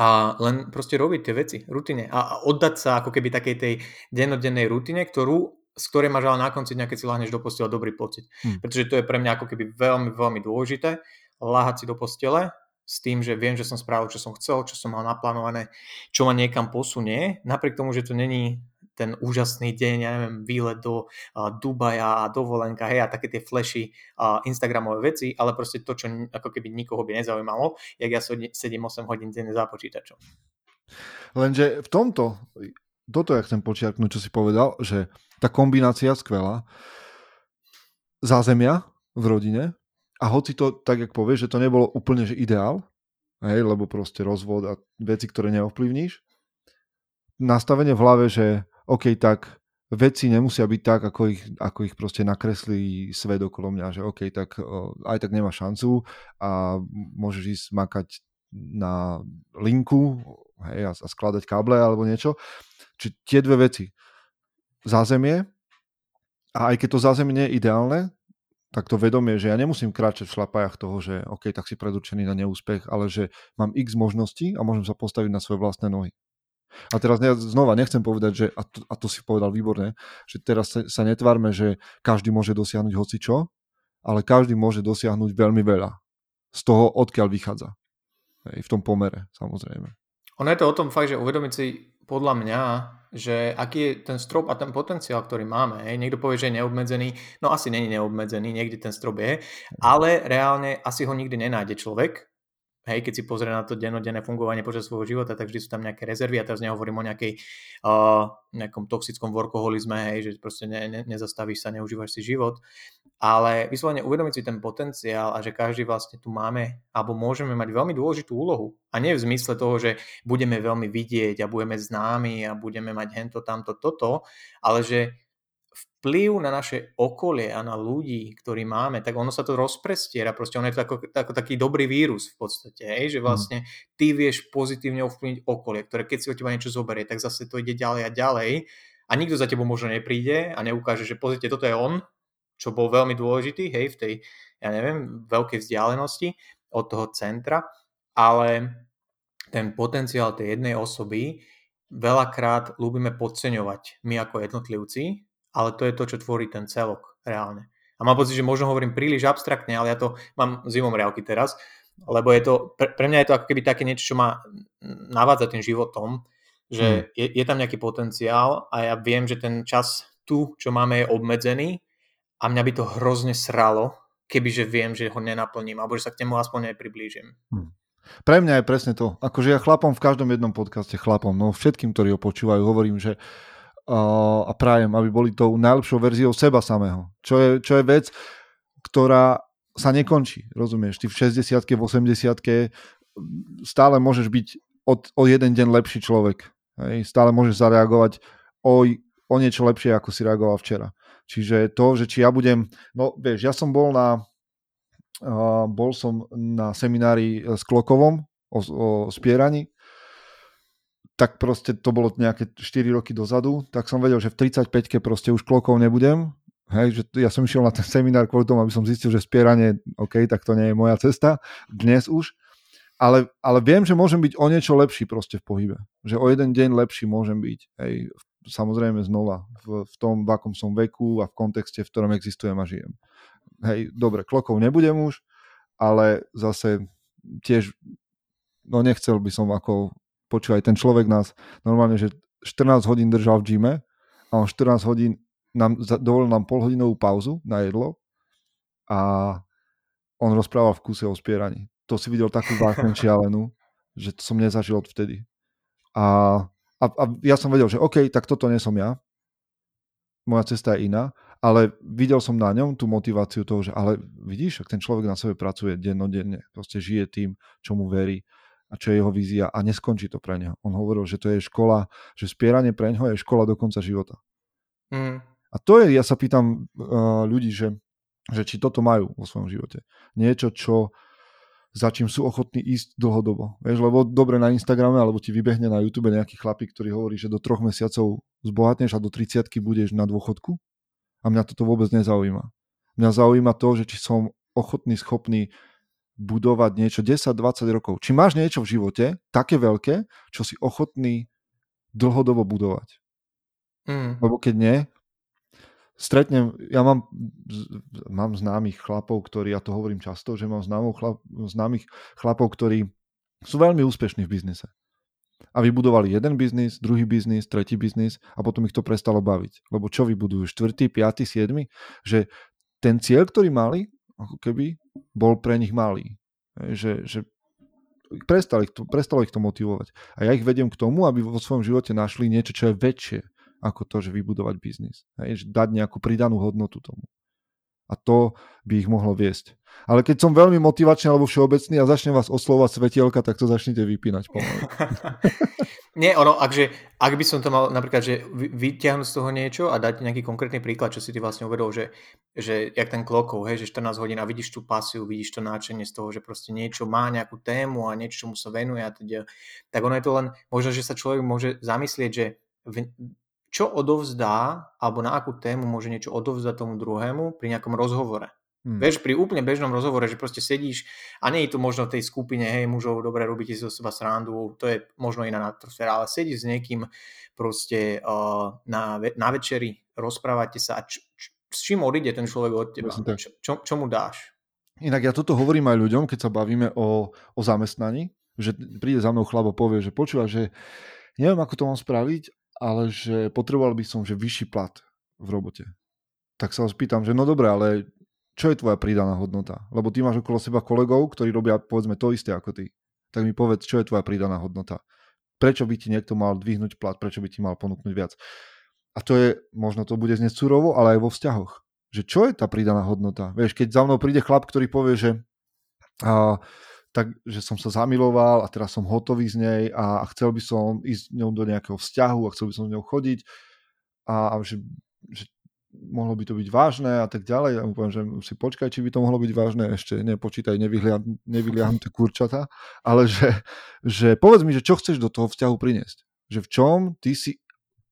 a len proste robiť tie veci, rutine a oddať sa ako keby takej tej dennodennej rutine, ktorú z ktorej máš ale na konci nejaké si láhneš do postele dobrý pocit. Hmm. Pretože to je pre mňa ako keby veľmi, veľmi dôležité. Láhať si do postele, s tým, že viem, že som spravil, čo som chcel, čo som mal naplánované, čo ma niekam posunie, napriek tomu, že to není ten úžasný deň, ja neviem, výlet do uh, Dubaja a dovolenka, hej, a také tie flashy uh, Instagramové veci, ale proste to, čo ako keby nikoho by nezaujímalo, jak ja sedím 8 hodín denne za počítačom. Lenže v tomto, toto ja chcem počiarknúť, čo si povedal, že tá kombinácia skvelá, zázemia v rodine, a hoci to, tak jak povieš, že to nebolo úplne že ideál, hej, lebo proste rozvod a veci, ktoré neovplyvníš, nastavenie v hlave, že OK, tak veci nemusia byť tak, ako ich, ako ich proste nakreslí svet okolo mňa, že OK, tak aj tak nemá šancu a môžeš ísť makať na linku hej, a, skladať káble alebo niečo. Čiže tie dve veci. Zázemie a aj keď to zázemie nie je ideálne, tak to vedomie, že ja nemusím kráčať v šlapajach toho, že OK, tak si predurčený na neúspech, ale že mám x možností a môžem sa postaviť na svoje vlastné nohy. A teraz ja znova nechcem povedať, že, a to, a to si povedal výborne, že teraz sa, sa netvárme, že každý môže dosiahnuť hocičo, ale každý môže dosiahnuť veľmi veľa z toho, odkiaľ vychádza. Hej, v tom pomere, samozrejme. Ono je to o tom fakt, že uvedomiť si podľa mňa, že aký je ten strop a ten potenciál, ktorý máme. Hej. Niekto povie, že je neobmedzený, no asi není neobmedzený, niekde ten strop je, ale reálne asi ho nikdy nenájde človek, Hej, keď si pozrie na to dennodenné fungovanie počas svojho života, tak vždy sú tam nejaké rezervy a teraz nehovorím o nejakej, uh, nejakom toxickom workoholizme, hej, že proste ne, ne, nezastavíš sa, neužívaš si život, ale vyslovene uvedomiť si ten potenciál a že každý vlastne tu máme alebo môžeme mať veľmi dôležitú úlohu. A nie v zmysle toho, že budeme veľmi vidieť a budeme známi a budeme mať hento, tamto, toto, ale že vplyv na naše okolie a na ľudí, ktorí máme, tak ono sa to rozprestiera, proste ono je to ako, ako taký dobrý vírus v podstate, hej? že mhm. vlastne ty vieš pozitívne ovplyvniť okolie, ktoré keď si od teba niečo zoberie, tak zase to ide ďalej a ďalej a nikto za tebou možno nepríde a neukáže, že pozrite, toto je on, čo bol veľmi dôležitý, hej, v tej, ja neviem, veľkej vzdialenosti od toho centra, ale ten potenciál tej jednej osoby veľakrát ľúbime podceňovať my ako jednotlivci, ale to je to, čo tvorí ten celok reálne. A mám pocit, že možno hovorím príliš abstraktne, ale ja to mám zimom reálky teraz, lebo je to, pre, pre mňa je to ako keby také niečo, čo ma navádza tým životom, že hmm. je, je tam nejaký potenciál a ja viem, že ten čas tu, čo máme, je obmedzený a mňa by to hrozne sralo, kebyže viem, že ho nenaplním, alebo že sa k nemu aspoň nepriblížim. Hmm. Pre mňa je presne to. Akože ja chlapom v každom jednom podcaste, chlapom, no všetkým, ktorí ho počúvajú, hovorím, že a prajem, aby boli tou najlepšou verziou seba samého. Čo je, čo je vec, ktorá sa nekončí, rozumieš? Ty v 60 v 80 stále môžeš byť od, o jeden deň lepší človek. Hej? Stále môžeš zareagovať o, o niečo lepšie, ako si reagoval včera. Čiže to, že či ja budem... No vieš, ja som bol na uh, bol som na seminári s Klokovom o, o spieraní tak proste to bolo nejaké 4 roky dozadu, tak som vedel, že v 35-ke proste už klokov nebudem. Hej, že ja som išiel na ten seminár kvôli tomu, aby som zistil, že spieranie, OK, tak to nie je moja cesta, dnes už. Ale, ale viem, že môžem byť o niečo lepší proste v pohybe. Že o jeden deň lepší môžem byť. Hej, samozrejme znova v, v tom, v akom som veku a v kontexte, v ktorom existujem a žijem. Hej, dobre, klokov nebudem už, ale zase tiež no nechcel by som ako počúvaj, ten človek nás normálne, že 14 hodín držal v gyme a on 14 hodín nám, dovolil nám polhodinovú pauzu na jedlo a on rozprával v kuse o spieraní. To si videl takú vášeň šialenú, že to som nezažil odvtedy. A, a, a ja som vedel, že OK, tak toto nie som ja. Moja cesta je iná, ale videl som na ňom tú motiváciu toho, že ale vidíš, ak ten človek na sebe pracuje dennodenne, proste žije tým, čo mu verí a čo je jeho vízia a neskončí to pre neho. On hovoril, že to je škola, že spieranie pre neho je škola do konca života. Mm. A to je, ja sa pýtam uh, ľudí, že, že či toto majú vo svojom živote. Niečo, čo za čím sú ochotní ísť dlhodobo. Vieš, lebo dobre na Instagrame alebo ti vybehne na YouTube nejaký chlapík, ktorý hovorí, že do troch mesiacov zbohatneš a do 30 budeš na dôchodku. A mňa toto vôbec nezaujíma. Mňa zaujíma to, že či som ochotný, schopný budovať niečo 10-20 rokov. Či máš niečo v živote také veľké, čo si ochotný dlhodobo budovať. Mm. Lebo keď nie, stretnem, ja mám, mám známych chlapov, ktorí, ja to hovorím často, že mám známov chlap, známych chlapov, ktorí sú veľmi úspešní v biznise. A vybudovali jeden biznis, druhý biznis, tretí biznis a potom ich to prestalo baviť. Lebo čo vybudujú? Štvrtý, piatý, siedmy? Že ten cieľ, ktorý mali, ako keby bol pre nich malý. Že, že to, prestalo ich to motivovať. A ja ich vediem k tomu, aby vo svojom živote našli niečo, čo je väčšie ako to, že vybudovať biznis. Hej, že dať nejakú pridanú hodnotu tomu. A to by ich mohlo viesť. Ale keď som veľmi motivačný alebo všeobecný a začnem vás oslovať svetielka, tak to začnete vypínať pomaly. Nie, ono, akže, ak by som to mal napríklad, že vyťahnuť z toho niečo a dať nejaký konkrétny príklad, čo si ty vlastne uvedol, že, že jak ten klokov, hej, že 14 hodín a vidíš tú pasiu, vidíš to náčenie z toho, že proste niečo má nejakú tému a niečo, čomu sa venuje a teda, tak ono je to len, možno, že sa človek môže zamyslieť, že v, čo odovzdá, alebo na akú tému môže niečo odovzdať tomu druhému pri nejakom rozhovore. Hmm. Vieš, pri úplne bežnom rozhovore, že proste sedíš a nie je to možno v tej skupine, hej, mužov, dobre, robíte si zo seba srandu, to je možno iná atmosféra, ale sedíš s niekým proste uh, na, na večeri, rozprávate sa a č, č, s čím odíde ten človek od teba? Čo, čo, čo mu dáš? Inak ja toto hovorím aj ľuďom, keď sa bavíme o, o zamestnaní, že príde za mnou chlap a povie, že počúva, že neviem, ako to mám spraviť, ale že potreboval by som, že vyšší plat v robote. Tak sa ho spýtam, že no dobre, ale čo je tvoja pridaná hodnota? Lebo ty máš okolo seba kolegov, ktorí robia povedzme to isté ako ty. Tak mi povedz, čo je tvoja pridaná hodnota? Prečo by ti niekto mal dvihnúť plat? Prečo by ti mal ponúknuť viac? A to je, možno to bude znieť surovo, ale aj vo vzťahoch. Že čo je tá pridaná hodnota? Vieš, keď za mnou príde chlap, ktorý povie, že a, tak, že som sa zamiloval a teraz som hotový z nej a, a chcel by som ísť s ňou do nejakého vzťahu a chcel by som s ňou chodiť a, a že, že mohlo by to byť vážne a tak ďalej. Ja mu poviem, že si počkaj, či by to mohlo byť vážne, ešte nepočítaj nevyliahnuté kurčata, ale že, že povedz mi, že čo chceš do toho vzťahu priniesť. Že v čom ty si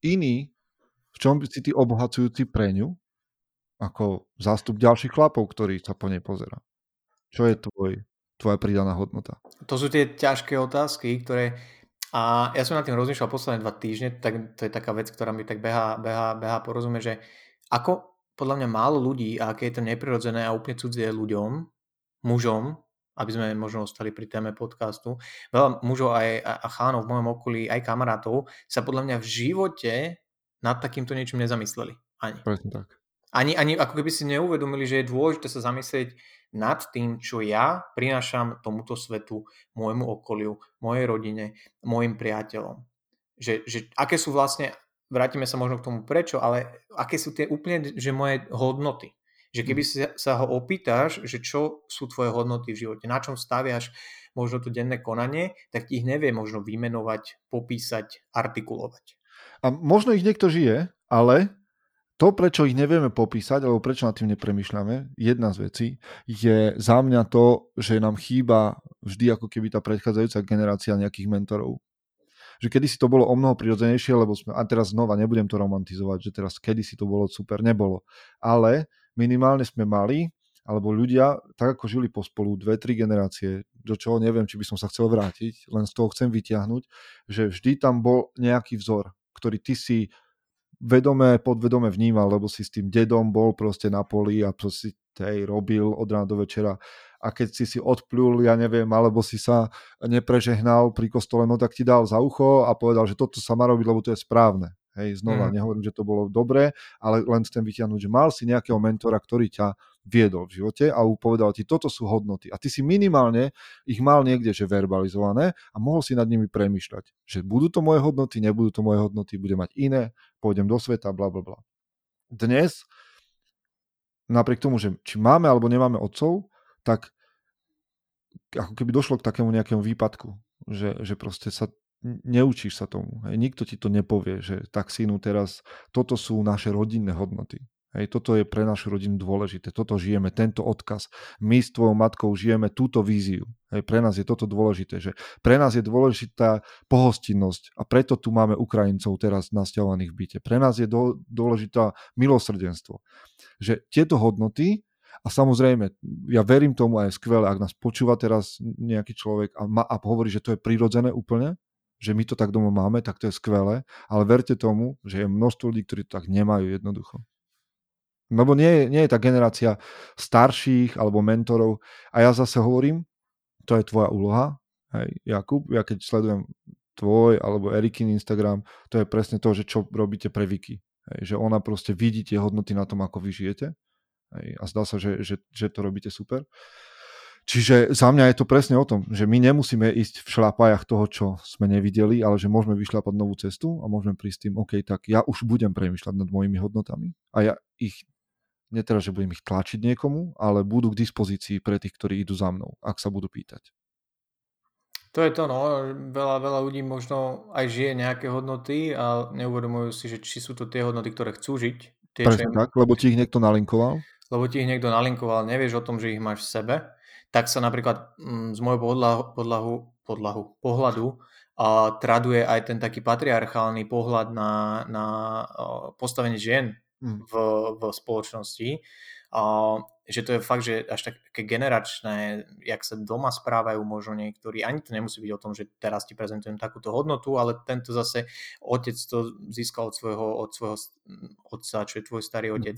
iný, v čom si ty obohacujúci pre ňu, ako zástup ďalších chlapov, ktorí sa po nej pozera. Čo je tvoj, tvoja pridaná hodnota? To sú tie ťažké otázky, ktoré A ja som na tým rozmýšľal posledné dva týždne, tak to je taká vec, ktorá mi tak beha, beha, beha porozumie, že ako podľa mňa málo ľudí a aké je to neprirodzené a úplne cudzie ľuďom, mužom, aby sme možno ostali pri téme podcastu, veľa mužov aj, a chánov v mojom okolí, aj kamarátov, sa podľa mňa v živote nad takýmto niečím nezamysleli. Ani. Presne tak. Ani, ani ako keby si neuvedomili, že je dôležité sa zamyslieť nad tým, čo ja prinášam tomuto svetu, môjmu okoliu, mojej rodine, môjim priateľom. Že, že aké sú vlastne, vrátime sa možno k tomu prečo, ale aké sú tie úplne, že moje hodnoty. Že keby mm. sa, ho opýtaš, že čo sú tvoje hodnoty v živote, na čom staviaš možno to denné konanie, tak ich nevie možno vymenovať, popísať, artikulovať. A možno ich niekto žije, ale to, prečo ich nevieme popísať, alebo prečo nad tým nepremýšľame, jedna z vecí, je za mňa to, že nám chýba vždy ako keby tá predchádzajúca generácia nejakých mentorov. Že kedy si to bolo o mnoho prirodzenejšie, lebo sme, a teraz znova nebudem to romantizovať, že teraz kedy si to bolo super, nebolo. Ale minimálne sme mali, alebo ľudia, tak ako žili pospolu dve, tri generácie, do čoho neviem, či by som sa chcel vrátiť, len z toho chcem vyťahnuť, že vždy tam bol nejaký vzor, ktorý ty si vedome, podvedome vnímal, lebo si s tým dedom bol proste na poli a si tej robil od rána do večera a keď si si odplul, ja neviem, alebo si sa neprežehnal pri kostole, no tak ti dal za ucho a povedal, že toto sa má robiť, lebo to je správne. Hej, znova, mm. nehovorím, že to bolo dobré, ale len chcem vytiahnuť, že mal si nejakého mentora, ktorý ťa viedol v živote a povedal ti, toto sú hodnoty. A ty si minimálne ich mal niekde, že verbalizované a mohol si nad nimi premýšľať, že budú to moje hodnoty, nebudú to moje hodnoty, budem mať iné, pôjdem do sveta, bla bla bla. Dnes, napriek tomu, že či máme alebo nemáme otcov, tak ako keby došlo k takému nejakému výpadku, že, že proste sa neučíš sa tomu. Hej. Nikto ti to nepovie, že tak synu teraz, toto sú naše rodinné hodnoty. Hej, toto je pre našu rodinu dôležité. Toto žijeme, tento odkaz. My s tvojou matkou žijeme túto víziu. Hej, pre nás je toto dôležité, že pre nás je dôležitá pohostinnosť a preto tu máme Ukrajincov teraz nasťahovaných v byte. Pre nás je do, dôležitá milosrdenstvo. Že tieto hodnoty a samozrejme, ja verím tomu a je skvelé, ak nás počúva teraz nejaký človek a, ma, a hovorí, že to je prirodzené úplne, že my to tak doma máme, tak to je skvelé, ale verte tomu, že je množstvo ľudí, ktorí to tak nemajú jednoducho. Lebo nie, nie je tá generácia starších alebo mentorov. A ja zase hovorím, to je tvoja úloha. Hej, Jakub, ja keď sledujem tvoj alebo Erikin Instagram, to je presne to, že čo robíte pre Viki. Hej, že ona proste vidí tie hodnoty na tom, ako vy žijete. A zdá sa, že, že, že to robíte super. Čiže za mňa je to presne o tom, že my nemusíme ísť v šlapajach toho, čo sme nevideli, ale že môžeme vyšľapať novú cestu a môžeme prísť tým, OK, tak ja už budem premyšľať nad mojimi hodnotami a ja ich, neteraz, že budem ich tlačiť niekomu, ale budú k dispozícii pre tých, ktorí idú za mnou, ak sa budú pýtať. To je to, no. Veľa, veľa ľudí možno aj žije nejaké hodnoty a neuvedomujú si, že či sú to tie hodnoty, ktoré chcú žiť. Tie, Presne tak, lebo ti ich niekto nalinkoval. Lebo ti ich niekto nalinkoval, nevieš o tom, že ich máš v sebe tak sa napríklad mm, z môjho podlahu, podlahu, podlahu, pohľadu a traduje aj ten taký patriarchálny pohľad na, na postavenie žien mm. v, v spoločnosti. A, že to je fakt, že až také generačné, jak sa doma správajú možno niektorí, ani to nemusí byť o tom, že teraz ti prezentujem takúto hodnotu, ale tento zase otec to získal od svojho, od svojho otca, čo je tvoj starý mm. otec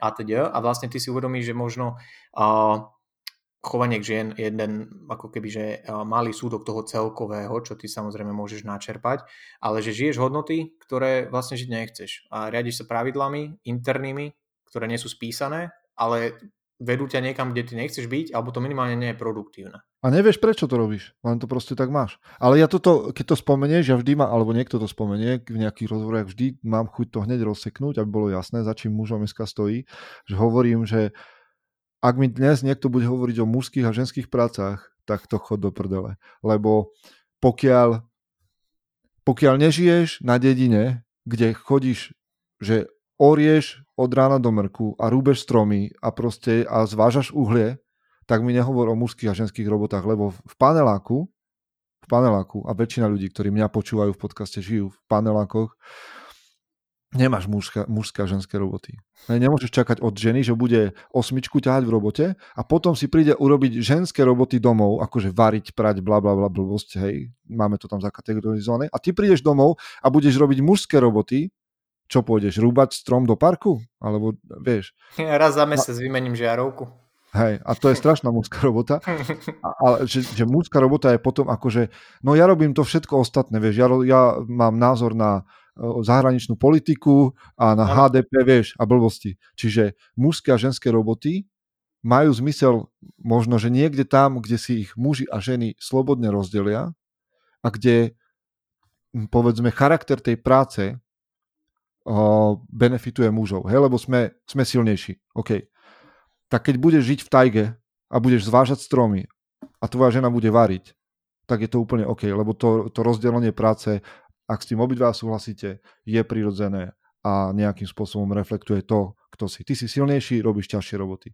a teda. A vlastne ty si uvedomíš, že možno uh, chovanie k žien jeden ako keby, že malý súdok toho celkového, čo ty samozrejme môžeš načerpať, ale že žiješ hodnoty, ktoré vlastne žiť nechceš a riadiš sa pravidlami internými, ktoré nie sú spísané, ale vedú ťa niekam, kde ty nechceš byť, alebo to minimálne nie je produktívne. A nevieš, prečo to robíš, len to proste tak máš. Ale ja toto, keď to spomenieš, ja vždy má, alebo niekto to spomenie v nejakých rozhovoriach, vždy mám chuť to hneď rozseknúť, aby bolo jasné, za čím mužom dneska stojí, že hovorím, že ak mi dnes niekto bude hovoriť o mužských a ženských prácach, tak to chod do prdele. Lebo pokiaľ, pokiaľ nežiješ na dedine, kde chodíš, že orieš od rána do mrku a rúbeš stromy a proste a zvážaš uhlie, tak mi nehovor o mužských a ženských robotách, lebo v paneláku, v paneláku a väčšina ľudí, ktorí mňa počúvajú v podcaste, žijú v panelákoch, nemáš mužské, mužské a ženské roboty. Nemôžeš čakať od ženy, že bude osmičku ťahať v robote a potom si príde urobiť ženské roboty domov, akože variť, prať, bla bla bla blbosť, hej, máme to tam zakategorizované. A ty prídeš domov a budeš robiť mužské roboty, čo pôjdeš, rúbať strom do parku? Alebo, vieš. Ja raz za mesiac a... vymením žiarovku. Hej, a to je strašná mužská robota. Ale že, že mužská robota je potom akože, no ja robím to všetko ostatné, vieš, ja, ja mám názor na zahraničnú politiku a na HDP, vieš, a blbosti. Čiže mužské a ženské roboty majú zmysel možno, že niekde tam, kde si ich muži a ženy slobodne rozdelia a kde povedzme charakter tej práce benefituje mužov, hej, lebo sme, sme silnejší. OK. Tak keď budeš žiť v tajge a budeš zvážať stromy a tvoja žena bude variť, tak je to úplne OK, lebo to, to rozdelenie práce, ak s tým obidva súhlasíte, je prirodzené a nejakým spôsobom reflektuje to, kto si. Ty si silnejší, robíš ťažšie roboty.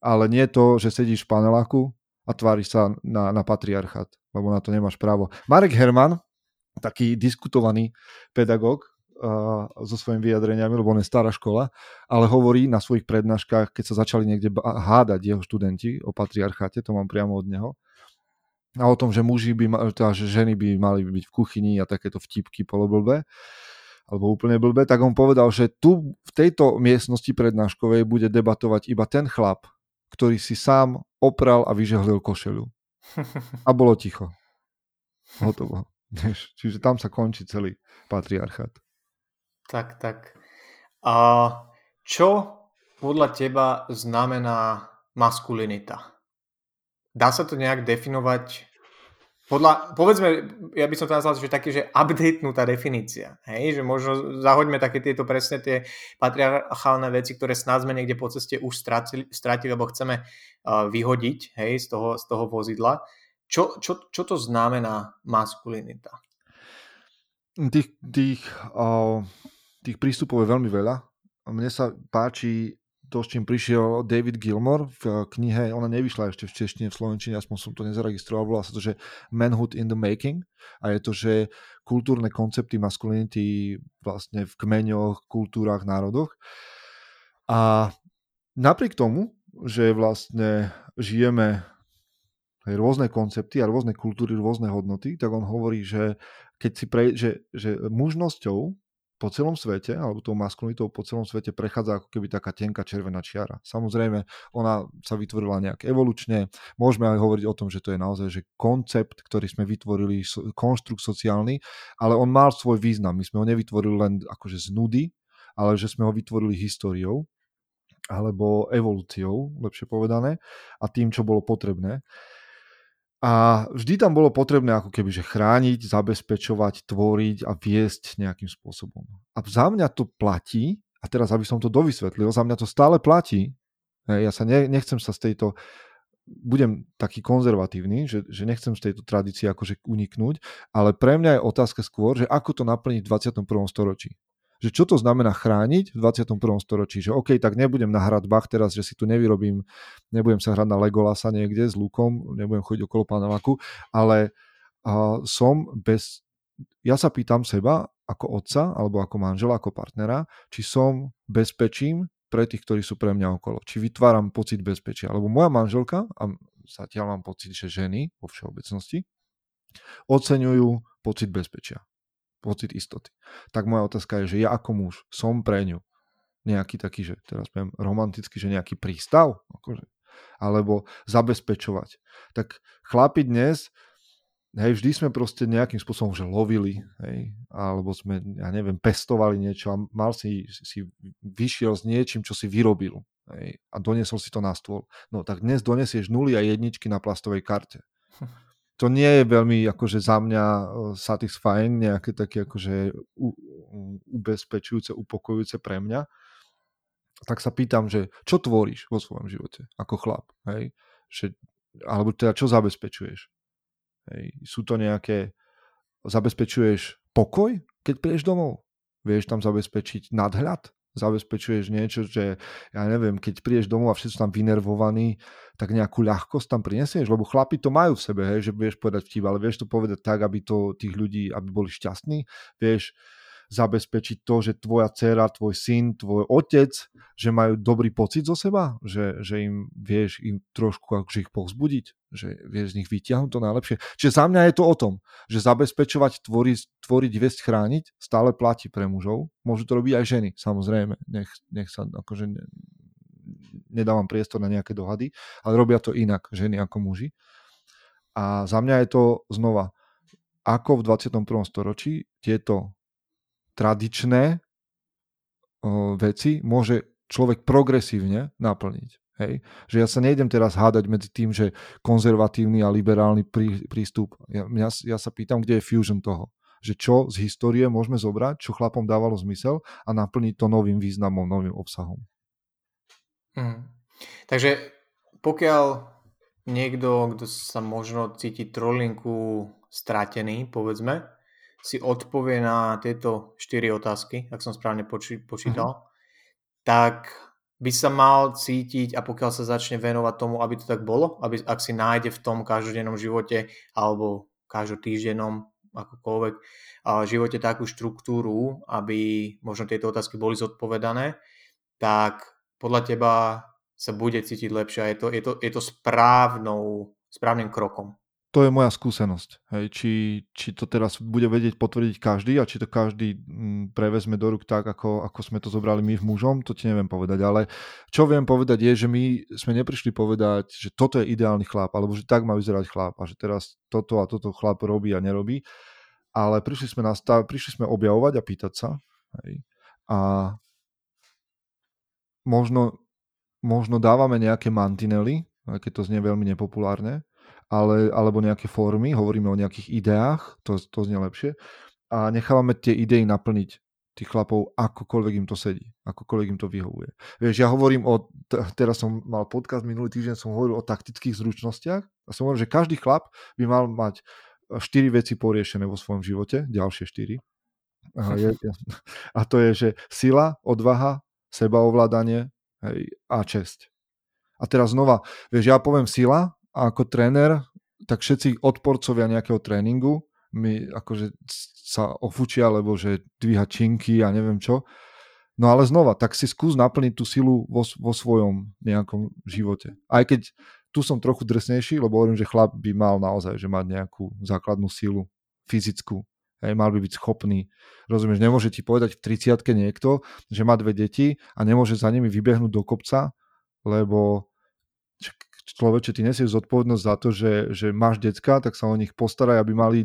Ale nie to, že sedíš v paneláku a tváriš sa na, na patriarchát, lebo na to nemáš právo. Marek Herman, taký diskutovaný pedagóg, so svojimi vyjadreniami, lebo on je stará škola, ale hovorí na svojich prednáškach, keď sa začali niekde hádať jeho študenti o patriarcháte, to mám priamo od neho, a o tom, že muži by, teda, že ženy by mali byť v kuchyni a takéto vtipky poloblbé, alebo úplne blbé, tak on povedal, že tu v tejto miestnosti prednáškovej bude debatovať iba ten chlap, ktorý si sám opral a vyžehlil košelu. A bolo ticho. Hotovo. Čiže tam sa končí celý patriarchát. Tak, tak. A čo podľa teba znamená maskulinita? Dá sa to nejak definovať? Podľa, povedzme, ja by som to nazval, že také, že updatenutá definícia. Hej? Že možno zahoďme také tieto presne tie patriarchálne veci, ktoré snad sme niekde po ceste už stratili, stratili alebo chceme uh, vyhodiť hej, z, toho, z toho vozidla. Čo, čo, čo to znamená maskulinita? Tých, tých uh tých prístupov je veľmi veľa. Mne sa páči to, s čím prišiel David Gilmore v knihe, ona nevyšla ešte v češtine, v slovenčine, aspoň som to nezaregistroval, volá sa to, že Manhood in the Making a je to, že kultúrne koncepty maskulinity vlastne v kmeňoch, kultúrach, národoch. A napriek tomu, že vlastne žijeme rôzne koncepty a rôzne kultúry, rôzne hodnoty, tak on hovorí, že keď si pre, že, že mužnosťou po celom svete, alebo tou maskulinitou po celom svete prechádza ako keby taká tenká červená čiara. Samozrejme, ona sa vytvorila nejak evolučne. Môžeme aj hovoriť o tom, že to je naozaj že koncept, ktorý sme vytvorili, konštrukt sociálny, ale on mal svoj význam. My sme ho nevytvorili len akože z nudy, ale že sme ho vytvorili históriou alebo evolúciou, lepšie povedané, a tým, čo bolo potrebné. A vždy tam bolo potrebné ako keby že chrániť, zabezpečovať, tvoriť a viesť nejakým spôsobom. A za mňa to platí, a teraz aby som to dovysvetlil, za mňa to stále platí. Ja sa ne, nechcem sa z tejto, budem taký konzervatívny, že, že nechcem z tejto tradície akože uniknúť, ale pre mňa je otázka skôr, že ako to naplniť v 21. storočí že čo to znamená chrániť v 21. storočí, že OK, tak nebudem na hradbách teraz, že si tu nevyrobím, nebudem sa hrať na Legolasa niekde s lukom, nebudem chodiť okolo panelaku, ale uh, som bez, ja sa pýtam seba ako otca, alebo ako manžela, ako partnera, či som bezpečím pre tých, ktorí sú pre mňa okolo. Či vytváram pocit bezpečia. Lebo moja manželka, a zatiaľ mám pocit, že ženy vo všeobecnosti, oceňujú pocit bezpečia pocit istoty. Tak moja otázka je, že ja ako muž som pre ňu nejaký taký, že teraz poviem romanticky, že nejaký prístav, akože, alebo zabezpečovať. Tak chlapi dnes, hej, vždy sme proste nejakým spôsobom že lovili, hej, alebo sme, ja neviem, pestovali niečo a mal si, si vyšiel s niečím, čo si vyrobil hej, a doniesol si to na stôl. No tak dnes donesieš nuly a jedničky na plastovej karte. to nie je veľmi akože za mňa satisfying, nejaké také akože ubezpečujúce, upokojujúce pre mňa. Tak sa pýtam, že čo tvoríš vo svojom živote ako chlap, hej? Že, alebo teda čo zabezpečuješ? Hej? Sú to nejaké, zabezpečuješ pokoj, keď prídeš domov? Vieš tam zabezpečiť nadhľad? Zabezpečuješ niečo, že ja neviem, keď prídeš domov a všetci tam vynervovaní, tak nejakú ľahkosť tam prinesieš, lebo chlapi to majú v sebe, hej, že vieš povedať vtip, ale vieš to povedať tak, aby to tých ľudí, aby boli šťastní, vieš zabezpečiť to, že tvoja dcera, tvoj syn, tvoj otec, že majú dobrý pocit zo seba, že, že im vieš im trošku akože ich povzbudiť, že vieš z nich vyťahnuť to najlepšie. Čiže za mňa je to o tom, že zabezpečovať, tvoriť, tvoriť, viesť, chrániť stále platí pre mužov. Môžu to robiť aj ženy, samozrejme. Nech, nech sa akože ne, nedávam priestor na nejaké dohady, ale robia to inak ženy ako muži. A za mňa je to znova, ako v 21. storočí tieto tradičné o, veci môže človek progresívne naplniť. Hej? Že ja sa nejdem teraz hádať medzi tým, že konzervatívny a liberálny prí, prístup. Ja, ja, ja sa pýtam, kde je fusion toho. Že čo z histórie môžeme zobrať, čo chlapom dávalo zmysel a naplniť to novým významom, novým obsahom. Mm. Takže pokiaľ niekto, kto sa možno cíti trolinku stratený, povedzme, si odpovie na tieto štyri otázky, ak som správne poči- počítal, mm-hmm. tak by sa mal cítiť a pokiaľ sa začne venovať tomu, aby to tak bolo, aby, ak si nájde v tom každodennom živote alebo každotýždennom akokoľvek živote takú štruktúru, aby možno tieto otázky boli zodpovedané, tak podľa teba sa bude cítiť lepšie a je to, je to, je to správnou, správnym krokom to je moja skúsenosť. Hej. Či, či to teraz bude vedieť potvrdiť každý a či to každý mm, prevezme do rúk tak, ako, ako sme to zobrali my v mužom, to ti neviem povedať. Ale čo viem povedať je, že my sme neprišli povedať, že toto je ideálny chlap, alebo že tak má vyzerať chlap a že teraz toto a toto chlap robí a nerobí. Ale prišli sme, nastav, prišli sme objavovať a pýtať sa. Hej. A možno, možno dávame nejaké mantinely, keď to znie veľmi nepopulárne, ale, alebo nejaké formy, hovoríme o nejakých ideách, to, to znie lepšie, a nechávame tie idei naplniť tých chlapov, akokoľvek im to sedí, akokoľvek im to vyhovuje. Vieš, ja hovorím o, teraz som mal podcast minulý týždeň, som hovoril o taktických zručnostiach a som hovoril, že každý chlap by mal mať 4 veci poriešené vo svojom živote, ďalšie 4. A, je, a to je, že sila, odvaha, sebaovládanie hej, a česť. A teraz znova, vieš, ja poviem sila ako tréner, tak všetci odporcovia nejakého tréningu mi akože sa ofučia, lebo že dvíha činky a neviem čo. No ale znova, tak si skús naplniť tú silu vo, vo svojom nejakom živote. Aj keď tu som trochu drsnejší, lebo hovorím, že chlap by mal naozaj že mať nejakú základnú silu fyzickú. Hej, mal by byť schopný. Rozumieš, nemôže ti povedať v 30 niekto, že má dve deti a nemôže za nimi vybehnúť do kopca, lebo človeče, ty nesieš zodpovednosť za to, že, že máš decka, tak sa o nich postaraj, aby mali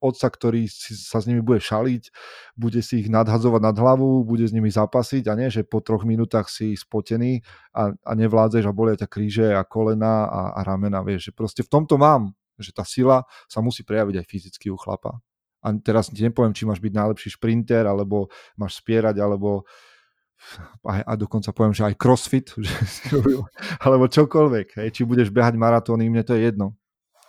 otca, ktorý si, sa s nimi bude šaliť, bude si ich nadhadzovať nad hlavu, bude s nimi zapasiť a nie, že po troch minútach si spotený a, a nevládzeš a bolia ťa kríže a kolena a, a ramena, vieš, že proste v tomto mám, že tá sila sa musí prejaviť aj fyzicky u chlapa. A teraz ti nepoviem, či máš byť najlepší šprinter, alebo máš spierať, alebo a, a dokonca poviem, že aj crossfit, že alebo čokoľvek, hej, či budeš behať maratóny, mne to je jedno.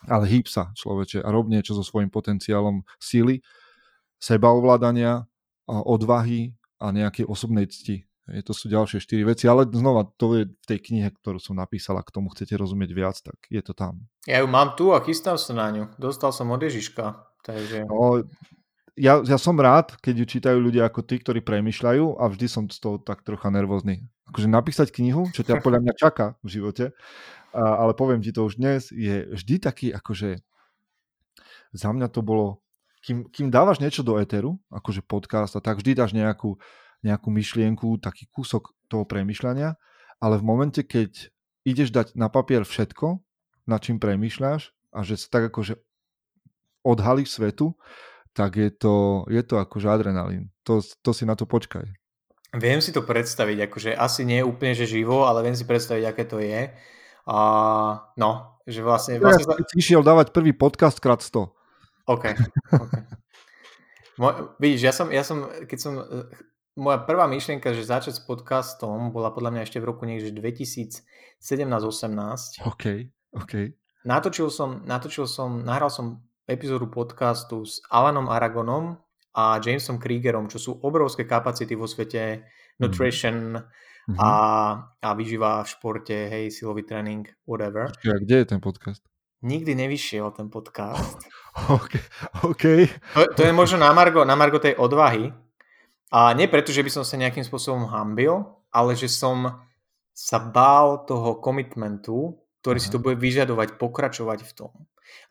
Ale hýb sa, človeče, a rob niečo so svojím potenciálom síly, sebaovládania, odvahy a nejakej osobnej cti. Hej, to sú ďalšie štyri veci, ale znova, to je v tej knihe, ktorú som napísal, ak tomu chcete rozumieť viac, tak je to tam. Ja ju mám tu a chystám sa na ňu. Dostal som od Ježiška. Takže... No, ja, ja som rád, keď ju čítajú ľudia ako tí, ktorí premyšľajú a vždy som z toho tak trocha nervózny. Akože napísať knihu, čo ťa podľa mňa čaká v živote, a, ale poviem ti to už dnes, je vždy taký akože za mňa to bolo, kým, kým dávaš niečo do éteru, akože podcast a tak vždy dáš nejakú, nejakú myšlienku, taký kúsok toho premyšľania, ale v momente, keď ideš dať na papier všetko, na čím premýšľaš a že sa tak akože odhalíš svetu, tak je to, je to akože adrenalín. To, to si na to počkaj. Viem si to predstaviť, akože asi nie úplne, že živo, ale viem si predstaviť, aké to je. A no, že vlastne... vlastne ja išiel dávať prvý podcast krát 100. OK, OK. Mo, vidíš, ja som, ja som, keď som, moja prvá myšlienka, že začať s podcastom bola podľa mňa ešte v roku niekde 2017-18. OK, OK. Natočil som, natočil som, nahral som epizódu podcastu s Alanom Aragonom a Jamesom Kriegerom, čo sú obrovské kapacity vo svete nutrition mm-hmm. a, a vyžíva v športe, hej, silový tréning, whatever. A kde je ten podcast? Nikdy nevyšiel ten podcast. OK. okay. To, to je možno na margo, na margo tej odvahy, A nie preto, že by som sa nejakým spôsobom hambil, ale že som sa bál toho komitmentu, ktorý Aha. si to bude vyžadovať, pokračovať v tom.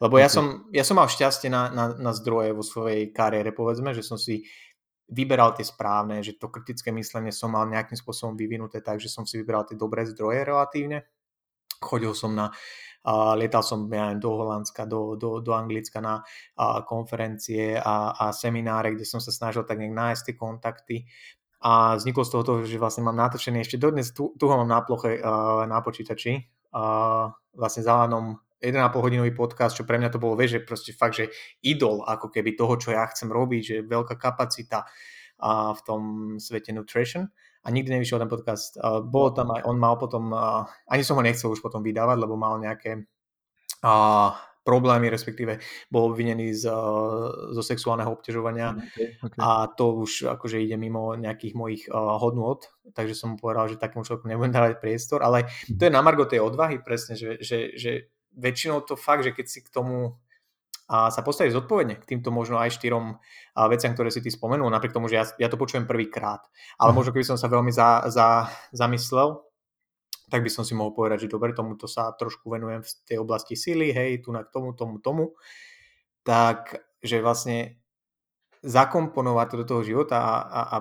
Lebo okay. ja, som, ja som mal šťastie na, na, na zdroje vo svojej kariére, povedzme, že som si vyberal tie správne, že to kritické myslenie som mal nejakým spôsobom vyvinuté tak, že som si vyberal tie dobré zdroje relatívne. Chodil som na, uh, lietal som ja do Holandska, do, do, do Anglicka na uh, konferencie a, a semináre, kde som sa snažil tak nejak nájsť tie kontakty a vzniklo z toho to, že vlastne mám natočený ešte dodnes, tu, tu ho mám na ploche uh, na počítači, uh, vlastne za 1,5 hodinový podcast, čo pre mňa to bolo, vieš, že proste fakt, že idol ako keby toho, čo ja chcem robiť, že veľká kapacita uh, v tom svete nutrition a nikdy nevyšiel ten podcast. Uh, bolo tam aj, on mal potom, uh, ani som ho nechcel už potom vydávať, lebo mal nejaké uh, problémy, respektíve bol obvinený z, zo sexuálneho obťažovania mm, okay, okay. a to už akože ide mimo nejakých mojich uh, hodnôt, takže som mu povedal, že takému človeku nebudem dávať priestor, ale to je na margo tej odvahy presne, že, že, že väčšinou to fakt, že keď si k tomu a sa postaviť zodpovedne k týmto možno aj štyrom veciam, ktoré si ty spomenul, napriek tomu, že ja, ja to počujem prvýkrát. Ale možno keby som sa veľmi za, za, zamyslel, tak by som si mohol povedať, že dobre, tomuto sa trošku venujem v tej oblasti sily, hej, tu na tomu, tomu, tomu. Tak, že vlastne zakomponovať to do toho života a, a, a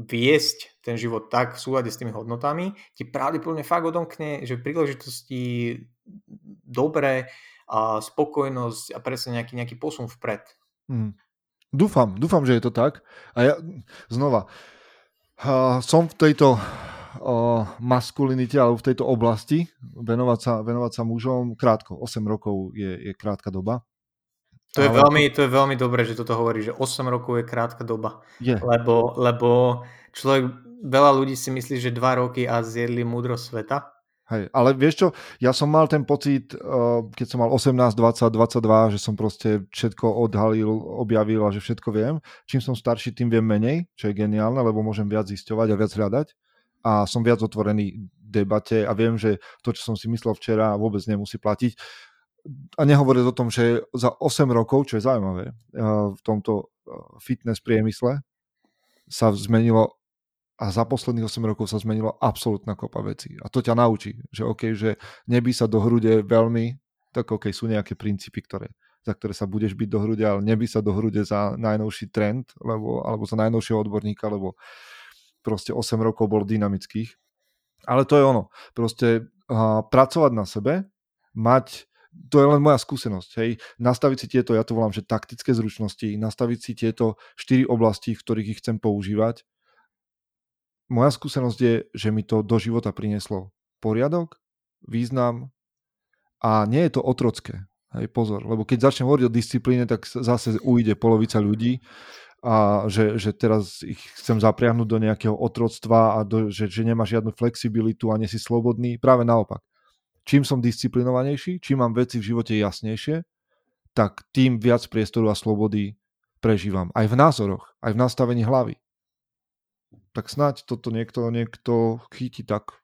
viesť ten život tak v súlade s tými hodnotami, ti pravdepodobne fakt odomkne, že príležitosti dobré, a spokojnosť a presne nejaký, nejaký posun vpred. Hmm. Dúfam, dúfam, že je to tak. A ja znova, uh, som v tejto uh, maskulinite alebo v tejto oblasti venovať sa, venovať sa mužom krátko. 8 rokov je, je krátka doba. To je, Ale... veľmi, to je veľmi dobré, že toto hovorí, že 8 rokov je krátka doba. Je. Lebo, lebo človek, veľa ľudí si myslí, že 2 roky a zjedli múdro sveta. Hej, ale vieš čo, ja som mal ten pocit, uh, keď som mal 18, 20, 22, že som proste všetko odhalil, objavil a že všetko viem. Čím som starší, tým viem menej, čo je geniálne, lebo môžem viac zisťovať a viac hľadať. A som viac otvorený debate a viem, že to, čo som si myslel včera, vôbec nemusí platiť. A nehovoriť o tom, že za 8 rokov, čo je zaujímavé, uh, v tomto uh, fitness priemysle sa zmenilo a za posledných 8 rokov sa zmenilo absolútna kopa vecí. A to ťa naučí, že OK, že nebí sa do hrude veľmi, tak OK, sú nejaké princípy, ktoré, za ktoré sa budeš byť do hrude, ale nebí sa do hrude za najnovší trend, lebo, alebo za najnovšieho odborníka, lebo proste 8 rokov bol dynamických. Ale to je ono. Proste uh, pracovať na sebe, mať to je len moja skúsenosť, hej, nastaviť si tieto, ja to volám, že taktické zručnosti, nastaviť si tieto štyri oblasti, v ktorých ich chcem používať moja skúsenosť je, že mi to do života prinieslo poriadok, význam a nie je to otrocké. Hej, pozor, lebo keď začnem hovoriť o disciplíne, tak zase ujde polovica ľudí a že, že teraz ich chcem zapriahnuť do nejakého otroctva a do, že, že nemá žiadnu flexibilitu a nie si slobodný. Práve naopak. Čím som disciplinovanejší, čím mám veci v živote jasnejšie, tak tým viac priestoru a slobody prežívam. Aj v názoroch, aj v nastavení hlavy tak snáď toto niekto, niekto chytí tak.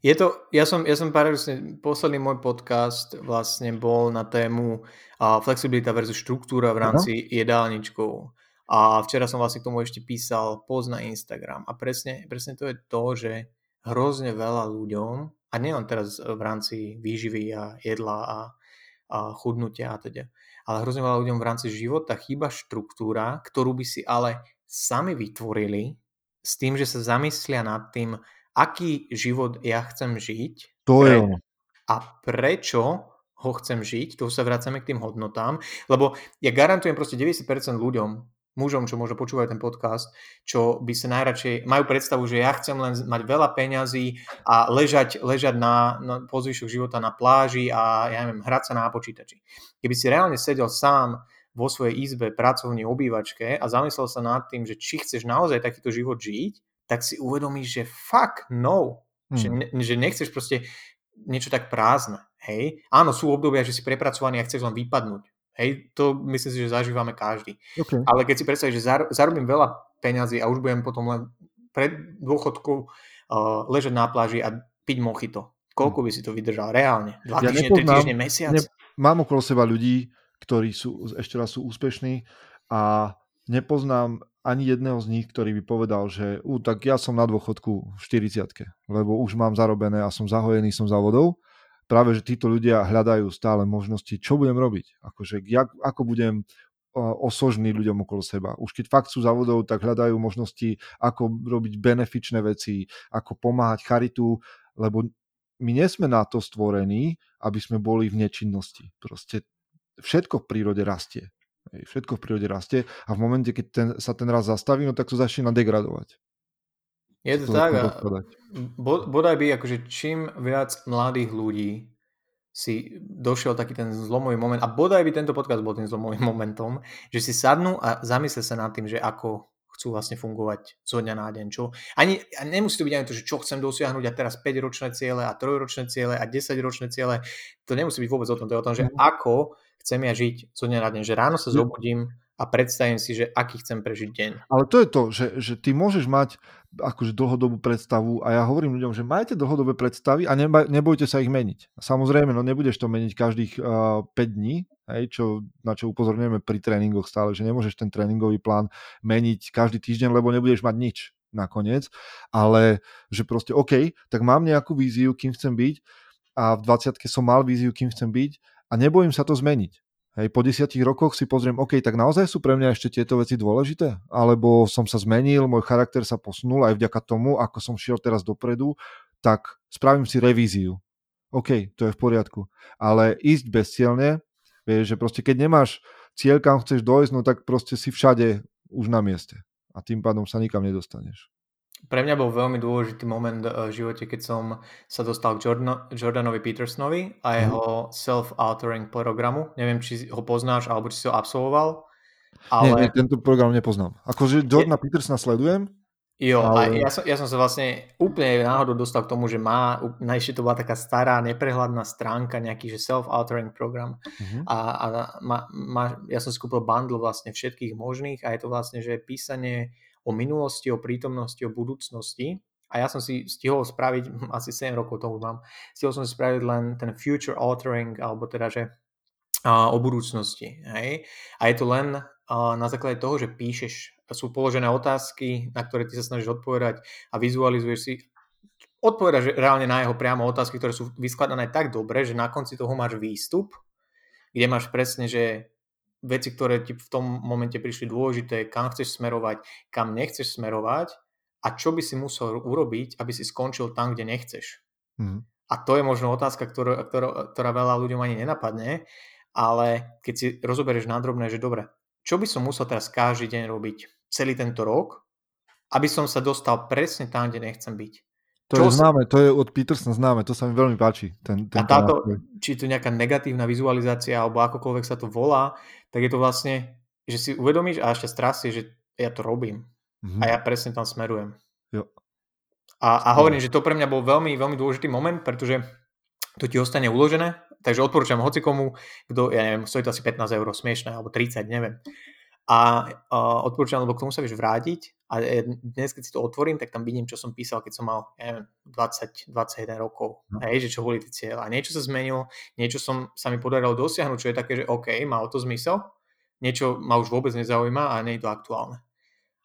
Je to, ja som, ja som paradoxne, posledný môj podcast vlastne bol na tému uh, flexibilita versus štruktúra v rámci uh-huh. jedálničkov. A včera som vlastne k tomu ešte písal post na Instagram. A presne, presne to je to, že hrozne veľa ľuďom, a nielen teraz v rámci výživy a jedla a, a chudnutia a teda, ale hrozne veľa ľuďom v rámci života chýba štruktúra, ktorú by si ale sami vytvorili s tým, že sa zamyslia nad tým, aký život ja chcem žiť. To je ono. A prečo ho chcem žiť, tu sa vracame k tým hodnotám, lebo ja garantujem proste 90% ľuďom, mužom, čo možno počúvajú ten podcast, čo by sa najradšej, majú predstavu, že ja chcem len mať veľa peňazí a ležať, ležať na, na pozvyšok života na pláži a ja neviem, hrať sa na počítači. Keby si reálne sedel sám vo svojej izbe, pracovní, obývačke a zamyslel sa nad tým, že či chceš naozaj takýto život žiť, tak si uvedomíš, že fuck no, hmm. že, ne, že nechceš proste niečo tak prázdne. Hej? Áno, sú obdobia, že si prepracovaný a chceš len vypadnúť. Hej, to myslím si, že zažívame každý. Okay. Ale keď si predstavíš, že zar, zarobím veľa peňazí a už budem potom len pred dôchodkou uh, ležať na pláži a piť mochito. Koľko by si to vydržal reálne? Dva ja týždne, tri týždne, mesiac? Ne, mám okolo seba ľudí, ktorí sú, ešte raz sú úspešní a nepoznám ani jedného z nich, ktorý by povedal, že ú, tak ja som na dôchodku v 40 lebo už mám zarobené a som zahojený, som závodov. Práve, že títo ľudia hľadajú stále možnosti, čo budem robiť. Akože, jak, ako budem osožní ľuďom okolo seba. Už keď fakt sú závodov, tak hľadajú možnosti, ako robiť benefičné veci, ako pomáhať charitu, lebo my nie sme na to stvorení, aby sme boli v nečinnosti. Proste všetko v prírode rastie. Všetko v prírode rastie a v momente, keď ten, sa ten raz zastaví, no tak to začína degradovať. Je to, tak a bodaj by akože čím viac mladých ľudí si došiel taký ten zlomový moment a bodaj by tento podcast bol tým zlomovým momentom, že si sadnú a zamysle sa nad tým, že ako chcú vlastne fungovať zo dňa na deň. Čo? Ani, a nemusí to byť ani to, že čo chcem dosiahnuť a teraz 5-ročné ciele a 3-ročné ciele a 10-ročné ciele. To nemusí byť vôbec o tom. To je o tom, že mm. ako chcem ja žiť zo dňa na deň. Že ráno sa zobudím a predstavím si, že aký chcem prežiť deň. Ale to je to, že, že ty môžeš mať akože dlhodobú predstavu a ja hovorím ľuďom, že majte dlhodobé predstavy a neba, nebojte sa ich meniť. Samozrejme, no nebudeš to meniť každých uh, 5 dní, hej, čo, na čo upozorňujeme pri tréningoch stále, že nemôžeš ten tréningový plán meniť každý týždeň, lebo nebudeš mať nič nakoniec, ale že proste OK, tak mám nejakú víziu, kým chcem byť a v 20 som mal víziu, kým chcem byť a nebojím sa to zmeniť. Hej, po desiatich rokoch si pozriem, OK, tak naozaj sú pre mňa ešte tieto veci dôležité? Alebo som sa zmenil, môj charakter sa posunul aj vďaka tomu, ako som šiel teraz dopredu, tak spravím si revíziu. OK, to je v poriadku. Ale ísť bezcielne, vieš, že proste keď nemáš cieľ, kam chceš dojsť, no tak proste si všade už na mieste. A tým pádom sa nikam nedostaneš. Pre mňa bol veľmi dôležitý moment eh, v živote, keď som sa dostal k Jordan, Jordanovi Petersonovi a mhm. jeho mm. self-authoring programu. Neviem, či ho poznáš, alebo či si ho absolvoval. Ale... Nie, nie, tento program nepoznám. Akože Jordana Je... Petersona sledujem, Jo, ale... a ja som, ja som sa vlastne úplne náhodou dostal k tomu, že má, najšie to bola taká stará, neprehľadná stránka, nejaký že self-authoring program. Uh-huh. A, a má, má, ja som si kúpil bundle vlastne všetkých možných a je to vlastne, že písanie o minulosti, o prítomnosti, o budúcnosti. A ja som si stihol spraviť, asi 7 rokov tomu mám, stihol som si spraviť len ten future authoring, alebo teda, že o budúcnosti. Hej? A je to len na základe toho, že píšeš, sú položené otázky, na ktoré ty sa snažíš odpovedať a vizualizuješ si, odpovedaš reálne na jeho priamo otázky, ktoré sú vyskladané tak dobre, že na konci toho máš výstup, kde máš presne, že veci, ktoré ti v tom momente prišli dôležité, kam chceš smerovať, kam nechceš smerovať a čo by si musel urobiť, aby si skončil tam, kde nechceš. Mm. A to je možno otázka, ktorá, ktorá, ktorá veľa ľuďom ani nenapadne, ale keď si rozoberieš nádrobné, že dobre, čo by som musel teraz každý deň robiť celý tento rok, aby som sa dostal presne tam, kde nechcem byť. To Čo je známe, to je od Petersona známe, to sa mi veľmi páči. Ten, ten a táto, či je to nejaká negatívna vizualizácia, alebo akokoľvek sa to volá, tak je to vlastne, že si uvedomíš a ešte strasie, že ja to robím. Mm-hmm. A ja presne tam smerujem. Jo. A, a hovorím, že to pre mňa bol veľmi, veľmi dôležitý moment, pretože to ti ostane uložené, takže odporúčam hocikomu, kto, ja neviem, stojí to asi 15 eur, smiešné, alebo 30, neviem a uh, odporúčam, lebo k tomu sa vieš vrátiť a dnes, keď si to otvorím, tak tam vidím, čo som písal, keď som mal, ja neviem, 20, 21 rokov, no. hej, že čo boli tie. A niečo sa zmenilo, niečo som, sa mi podarilo dosiahnuť, čo je také, že OK, má to zmysel, niečo ma už vôbec nezaujíma a nie je to aktuálne.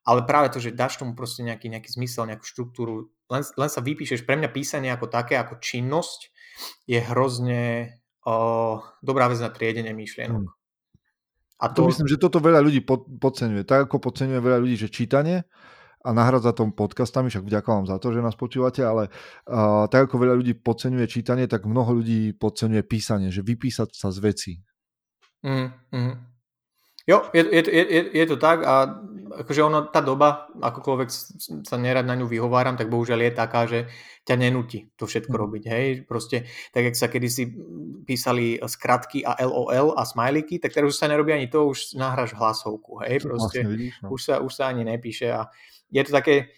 Ale práve to, že dáš tomu proste nejaký, nejaký zmysel, nejakú štruktúru, len, len sa vypíšeš, pre mňa písanie ako také, ako činnosť je hrozne o, dobrá vec na triedenie myšlienok. Hmm. A to... to myslím, že toto veľa ľudí pod, podceňuje. Tak ako podceňuje veľa ľudí, že čítanie a nahradza tom podcastami, však vďaka vám za to, že nás počúvate, ale uh, tak ako veľa ľudí podceňuje čítanie, tak mnoho ľudí podceňuje písanie, že vypísať sa z veci. Mm, mm. Jo, je, je, je, je to tak a akože ono, tá doba, akokoľvek sa nerad na ňu vyhováram, tak bohužiaľ je taká, že ťa nenúti to všetko mm. robiť, hej, proste, tak jak sa kedysi písali skratky a LOL a smajliky, tak teraz už sa nerobí ani to, už nahráš hlasovku, hej, proste, vlastne vidíš, no. už, sa, už sa ani nepíše a je to také,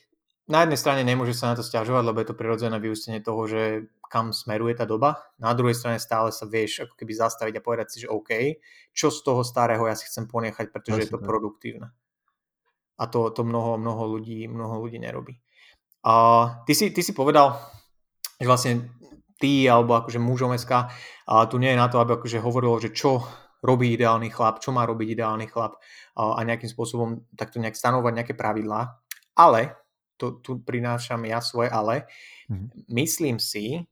na jednej strane nemôže sa na to stiažovať, lebo je to prirodzené vyústenie toho, že kam smeruje tá doba. Na druhej strane stále sa vieš ako keby zastaviť a povedať si, že OK, čo z toho starého ja si chcem ponechať, pretože Asi je to produktívne. A to, to mnoho, mnoho, ľudí, mnoho ľudí nerobí. A ty si, ty si povedal, že vlastne ty alebo akože mužom SK, a tu nie je na to, aby akože hovorilo, že čo robí ideálny chlap, čo má robiť ideálny chlap a nejakým spôsobom takto nejak stanovať nejaké pravidlá. Ale, to, tu prinášam ja svoje ale, mm-hmm. myslím si,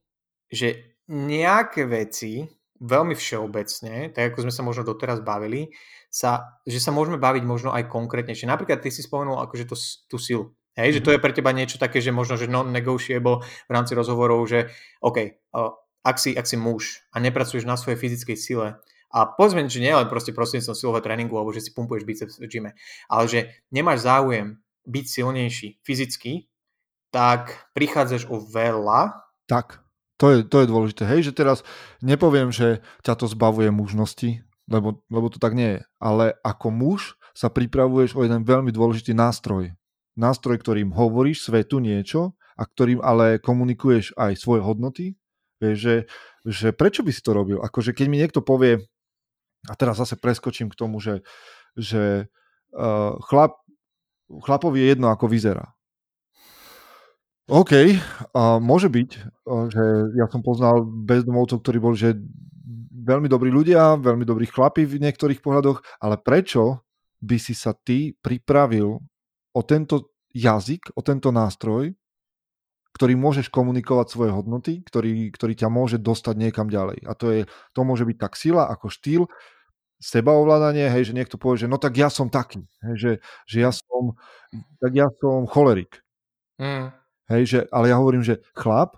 že nejaké veci veľmi všeobecne, tak ako sme sa možno doteraz bavili, sa, že sa môžeme baviť možno aj konkrétnejšie. Napríklad ty si spomenul akože to, tú silu. Hej, mm-hmm. že to mhm. je pre teba niečo také, že možno, že non-negotiable v rámci rozhovorov, že OK, ak si, ak si muž a nepracuješ na svojej fyzickej sile a povedzme, že nie len proste prostredníctvom silového tréningu alebo že si pumpuješ biceps v gyme, ale že nemáš záujem byť silnejší fyzicky, tak prichádzaš o veľa. Tak, to je, to je dôležité. Hej, že teraz nepoviem, že ťa to zbavuje mužnosti, lebo, lebo to tak nie je. Ale ako muž sa pripravuješ o jeden veľmi dôležitý nástroj nástroj, ktorým hovoríš svetu niečo a ktorým ale komunikuješ aj svoje hodnoty. Vieš, že, že prečo by si to robil? Akože keď mi niekto povie, a teraz zase preskočím k tomu, že, že uh, chlap, chlapovi je jedno, ako vyzerá. OK, uh, môže byť, že ja som poznal bezdomovcov, ktorí boli že veľmi dobrí ľudia, veľmi dobrí chlapi v niektorých pohľadoch, ale prečo by si sa ty pripravil o tento jazyk, o tento nástroj, ktorý môžeš komunikovať svoje hodnoty, ktorý, ktorý ťa môže dostať niekam ďalej. A to, je, to môže byť tak sila ako štýl, sebaovládanie, hej, že niekto povie, že no tak ja som taký, hej, že, že ja som, tak ja som cholerik. Mm. Hej, že, ale ja hovorím, že chlap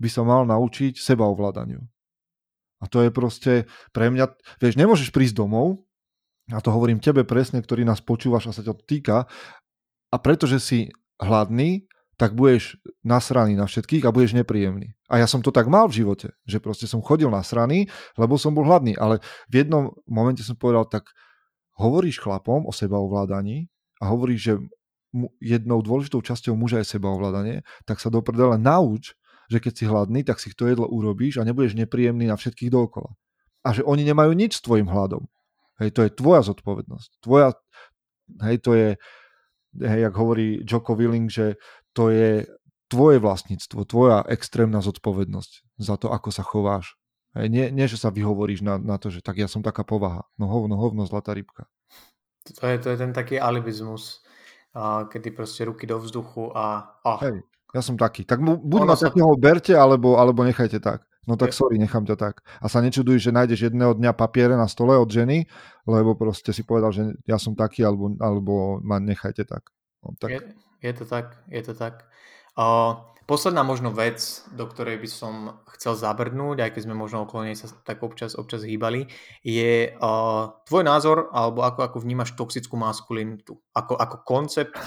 by sa mal naučiť sebaovládaniu. A to je proste pre mňa, vieš, nemôžeš prísť domov, a to hovorím tebe presne, ktorý nás počúvaš a sa ťa týka, a pretože si hladný, tak budeš nasraný na všetkých a budeš nepríjemný. A ja som to tak mal v živote, že proste som chodil nasraný, lebo som bol hladný. Ale v jednom momente som povedal, tak hovoríš chlapom o sebaovládaní a hovoríš, že jednou dôležitou časťou muža je sebaovládanie, tak sa do prdele nauč, že keď si hladný, tak si to jedlo urobíš a nebudeš nepríjemný na všetkých dookola. A že oni nemajú nič s tvojim hladom. Hej, to je tvoja zodpovednosť. Tvoja, hej, to je, hej, jak hovorí Joko Willing, že to je tvoje vlastníctvo, tvoja extrémna zodpovednosť za to, ako sa chováš. Hej, nie, nie, že sa vyhovoríš na, na to, že tak ja som taká povaha. No hovno, hovno, zlatá rybka. To je, to je ten taký alibizmus, a kedy proste ruky do vzduchu a... Oh. Hej, ja som taký. Tak buď ma sa... takého berte, alebo, alebo nechajte tak. No tak sorry, nechám ťa tak. A sa nečuduj, že nájdeš jedného dňa papiere na stole od ženy, lebo proste si povedal, že ja som taký, alebo, alebo ma nechajte tak. No, tak. Je, je to tak, je to tak. Uh, posledná možno vec, do ktorej by som chcel zabrnúť, aj keď sme možno okolo nej sa tak občas, občas hýbali, je uh, tvoj názor, alebo ako, ako vnímaš toxickú maskulinitu. Ako, ako koncept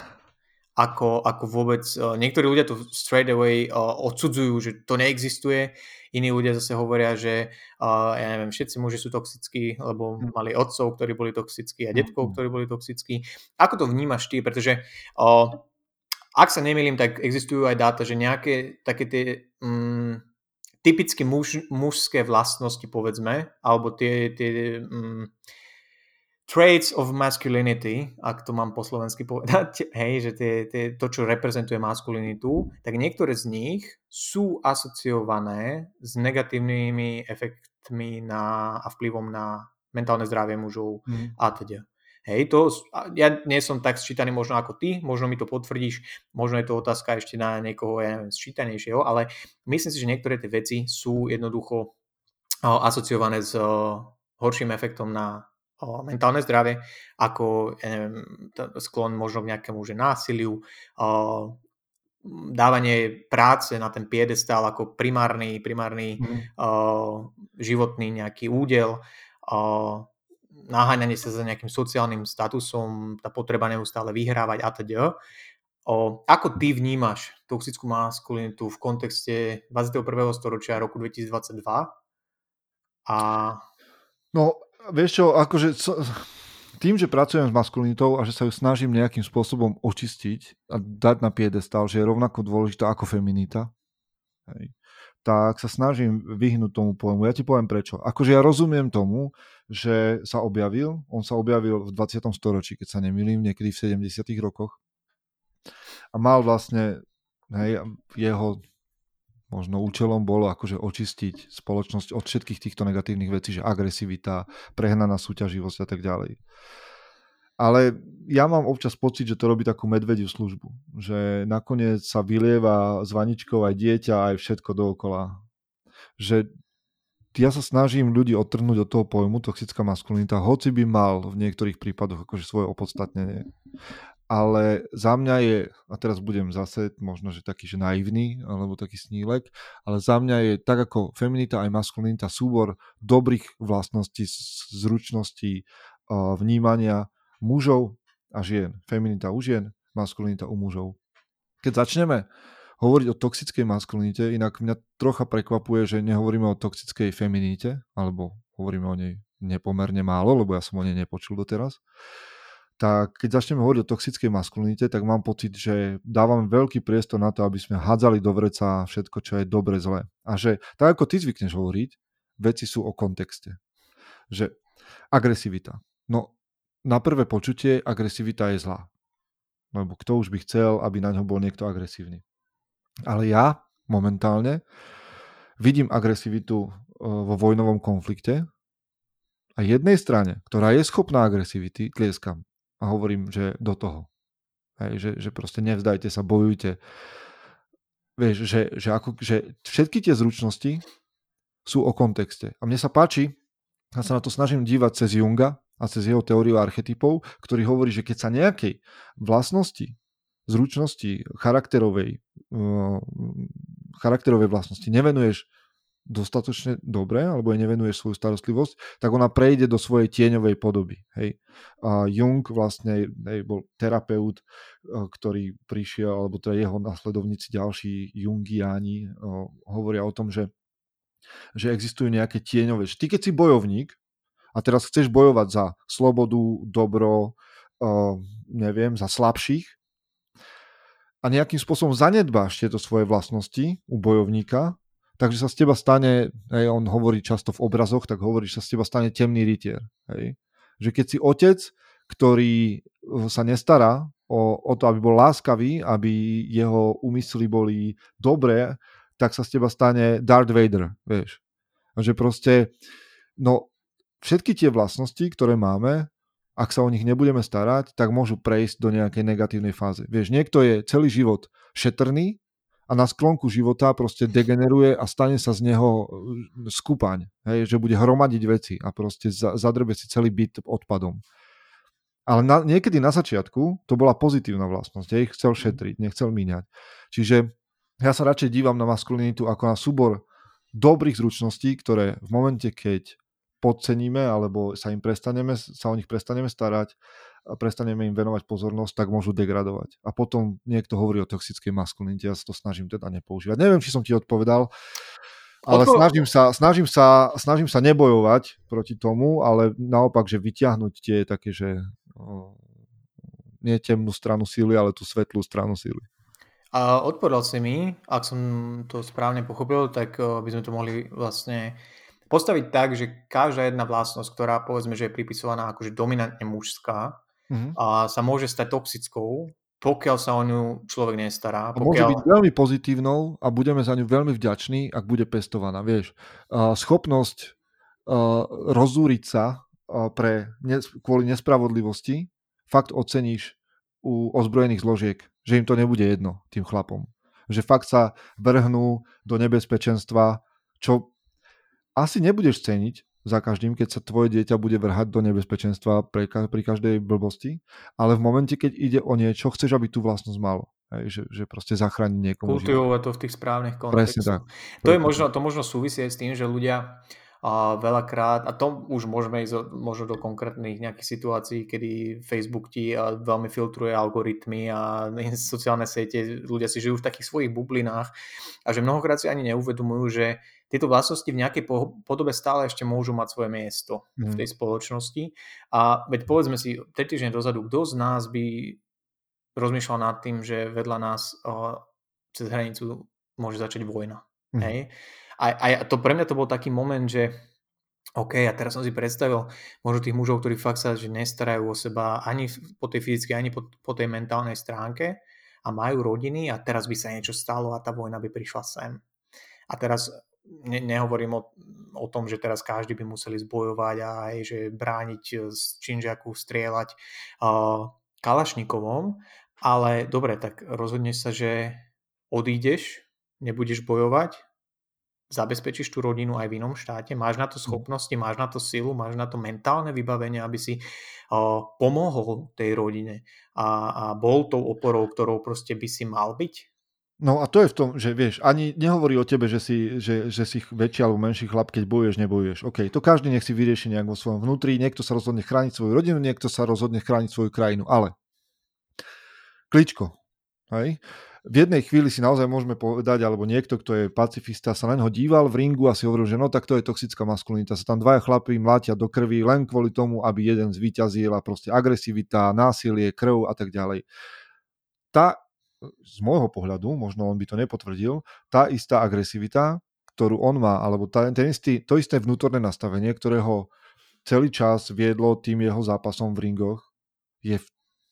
ako, ako vôbec, uh, niektorí ľudia to straight away uh, odsudzujú, že to neexistuje, iní ľudia zase hovoria, že uh, ja neviem, všetci muži sú toxickí, lebo hm. mali otcov, ktorí boli toxickí a hm, detkov, hm. ktorí boli toxickí. Ako to vnímaš ty? Pretože uh, ak sa nemýlim, tak existujú aj dáta, že nejaké také tie um, typicky muž, mužské vlastnosti, povedzme, alebo tie, tie um, traits of masculinity, ak to mám po slovensky povedať, hej, že tie, tie, to, čo reprezentuje maskulinitu, tak niektoré z nich sú asociované s negatívnymi efektmi na, a vplyvom na mentálne zdravie mužov mm. a teda. Hej, to, ja nie som tak sčítaný možno ako ty, možno mi to potvrdíš, možno je to otázka ešte na niekoho, ja neviem, sčítanejšieho, ale myslím si, že niektoré tie veci sú jednoducho asociované s horším efektom na mentálne zdravie, ako ja neviem, sklon možno k nejakému že násiliu, dávanie práce na ten piedestál ako primárny, primárny mm. o, životný nejaký údel, o, naháňanie sa za nejakým sociálnym statusom, tá potreba neustále vyhrávať a teda. O, ako ty vnímaš toxickú maskulinitu v kontexte 21. storočia roku 2022? A... No, vieš čo, akože tým, že pracujem s maskulinitou a že sa ju snažím nejakým spôsobom očistiť a dať na piedestal, že je rovnako dôležitá ako feminita, hej, tak sa snažím vyhnúť tomu pojmu. Ja ti poviem prečo. Akože ja rozumiem tomu, že sa objavil, on sa objavil v 20. storočí, keď sa nemýlim, niekedy v 70. rokoch. A mal vlastne, hej, jeho možno účelom bolo akože očistiť spoločnosť od všetkých týchto negatívnych vecí, že agresivita, prehnaná súťaživosť a tak ďalej. Ale ja mám občas pocit, že to robí takú medvediu službu. Že nakoniec sa vylieva s vaničkou aj dieťa, aj všetko dookola. Že ja sa snažím ľudí odtrhnúť od toho pojmu toxická maskulinita, hoci by mal v niektorých prípadoch akože svoje opodstatnenie ale za mňa je, a teraz budem zase možno, že taký, že naivný, alebo taký snílek, ale za mňa je tak ako feminita aj maskulinita súbor dobrých vlastností, zručností, vnímania mužov a žien. Feminita u žien, maskulinita u mužov. Keď začneme hovoriť o toxickej maskulinite, inak mňa trocha prekvapuje, že nehovoríme o toxickej feminite, alebo hovoríme o nej nepomerne málo, lebo ja som o nej nepočul doteraz tak keď začneme hovoriť o toxickej maskulinite, tak mám pocit, že dávame veľký priestor na to, aby sme hádzali do vreca všetko, čo je dobre, zlé. A že tak ako ty zvykneš hovoriť, veci sú o kontexte. Že agresivita. No na prvé počutie agresivita je zlá. Lebo kto už by chcel, aby na ňo bol niekto agresívny. Ale ja momentálne vidím agresivitu e, vo vojnovom konflikte a jednej strane, ktorá je schopná agresivity, tlieskam a hovorím, že do toho. Hej, že, že proste nevzdajte sa, bojujte. Vieš, že, že, ako, že všetky tie zručnosti sú o kontexte. A mne sa páči, ja sa na to snažím dívať cez Junga a cez jeho teóriu archetypov, ktorý hovorí, že keď sa nejakej vlastnosti, zručnosti, charakterovej, uh, charakterovej vlastnosti nevenuješ dostatočne dobre, alebo jej nevenuješ svoju starostlivosť, tak ona prejde do svojej tieňovej podoby. Hej. A Jung vlastne hej, bol terapeut, ktorý prišiel, alebo teda jeho nasledovníci ďalší Jungiáni hovoria o tom, že, že existujú nejaké tieňové. Ty keď si bojovník a teraz chceš bojovať za slobodu, dobro, neviem, za slabších, a nejakým spôsobom zanedbáš tieto svoje vlastnosti u bojovníka, takže sa z teba stane, hej, on hovorí často v obrazoch, tak hovorí, že sa z teba stane temný rytier. Hej. Že keď si otec, ktorý eh, sa nestará o, o to, aby bol láskavý, aby jeho úmysly boli dobré, tak sa z teba stane Darth Vader, vieš. Že proste, no, všetky tie vlastnosti, ktoré máme, ak sa o nich nebudeme starať, tak môžu prejsť do nejakej negatívnej fáze. Vieš, niekto je celý život šetrný, a na sklonku života proste degeneruje a stane sa z neho e, skupaň, hej, že bude hromadiť veci a proste zadrbe si celý byt odpadom. Ale na, niekedy na začiatku to bola pozitívna vlastnosť, ja ich chcel šetriť, nechcel míňať. Čiže ja sa radšej dívam na maskulinitu ako na súbor dobrých zručností, ktoré v momente, keď podceníme alebo sa im prestaneme, sa o nich prestaneme starať, a prestaneme im venovať pozornosť, tak môžu degradovať. A potom niekto hovorí o toxickej maskulinite, ja sa to snažím teda nepoužívať. Neviem, či som ti odpovedal, ale Odpo- snažím, sa, snažím, sa, snažím sa nebojovať proti tomu, ale naopak, že vyťahnuť tie také, že o, nie temnú stranu síly, ale tú svetlú stranu síly. A odpovedal si mi, ak som to správne pochopil, tak by sme to mohli vlastne postaviť tak, že každá jedna vlastnosť, ktorá povedzme, že je pripisovaná akože dominantne mužská, mm-hmm. a sa môže stať toxickou, pokiaľ sa o ňu človek nestará. Pokiaľ... Môže byť veľmi pozitívnou a budeme za ňu veľmi vďační, ak bude pestovaná. Vieš, schopnosť rozúriť sa pre, kvôli nespravodlivosti fakt oceníš u ozbrojených zložiek, že im to nebude jedno tým chlapom. Že fakt sa vrhnú do nebezpečenstva, čo asi nebudeš ceniť, za každým, keď sa tvoje dieťa bude vrhať do nebezpečenstva pri, pri každej blbosti, ale v momente, keď ide o niečo, chceš, aby tú vlastnosť malo. Hej, že, že proste zachráni niekomu Kultivovať to v tých správnych kontextoch. Presne tak. To, je možno, to možno súvisí s tým, že ľudia a veľakrát, a to už môžeme ísť možno do konkrétnych nejakých situácií, kedy Facebook ti veľmi filtruje algoritmy a sociálne siete, ľudia si žijú v takých svojich bublinách a že mnohokrát si ani neuvedomujú, že tieto vlastnosti v nejakej podobe stále ešte môžu mať svoje miesto mm. v mhm. tej spoločnosti. A veď povedzme si, 3 týždne dozadu, kto z nás by rozmýšľal nad tým, že vedľa nás uh, cez hranicu môže začať vojna. Mm. Hej? A, a to pre mňa to bol taký moment, že OK, a teraz som si predstavil možno tých mužov, ktorí fakt sa že nestarajú o seba ani po tej fyzickej, ani po, po tej mentálnej stránke a majú rodiny a teraz by sa niečo stalo a tá vojna by prišla sem A teraz ne, nehovorím o, o tom, že teraz každý by museli zbojovať a aj, že brániť z činžiaku, strieľať uh, Kalašnikovom, ale dobre, tak rozhodneš sa, že odídeš, nebudeš bojovať, zabezpečíš tú rodinu aj v inom štáte, máš na to hm. schopnosti, máš na to silu, máš na to mentálne vybavenie, aby si uh, pomohol tej rodine a, a bol tou oporou, ktorou proste by si mal byť? No a to je v tom, že vieš, ani nehovorí o tebe, že si, že, že si väčší alebo menší chlap, keď bojuješ, nebojuješ. OK, to každý nech si vyrieši nejak vo svojom vnútri, niekto sa rozhodne chrániť svoju rodinu, niekto sa rozhodne chrániť svoju krajinu, ale kličko, hej? v jednej chvíli si naozaj môžeme povedať, alebo niekto, kto je pacifista, sa len ho díval v ringu a si hovoril, že no tak to je toxická maskulinita. Sa tam dvaja chlapí mlátia do krvi len kvôli tomu, aby jeden zvíťazil a proste agresivita, násilie, krv a tak ďalej. Tá z môjho pohľadu, možno on by to nepotvrdil, tá istá agresivita, ktorú on má, alebo tá, ten istý, to isté vnútorné nastavenie, ktoré ho celý čas viedlo tým jeho zápasom v ringoch, je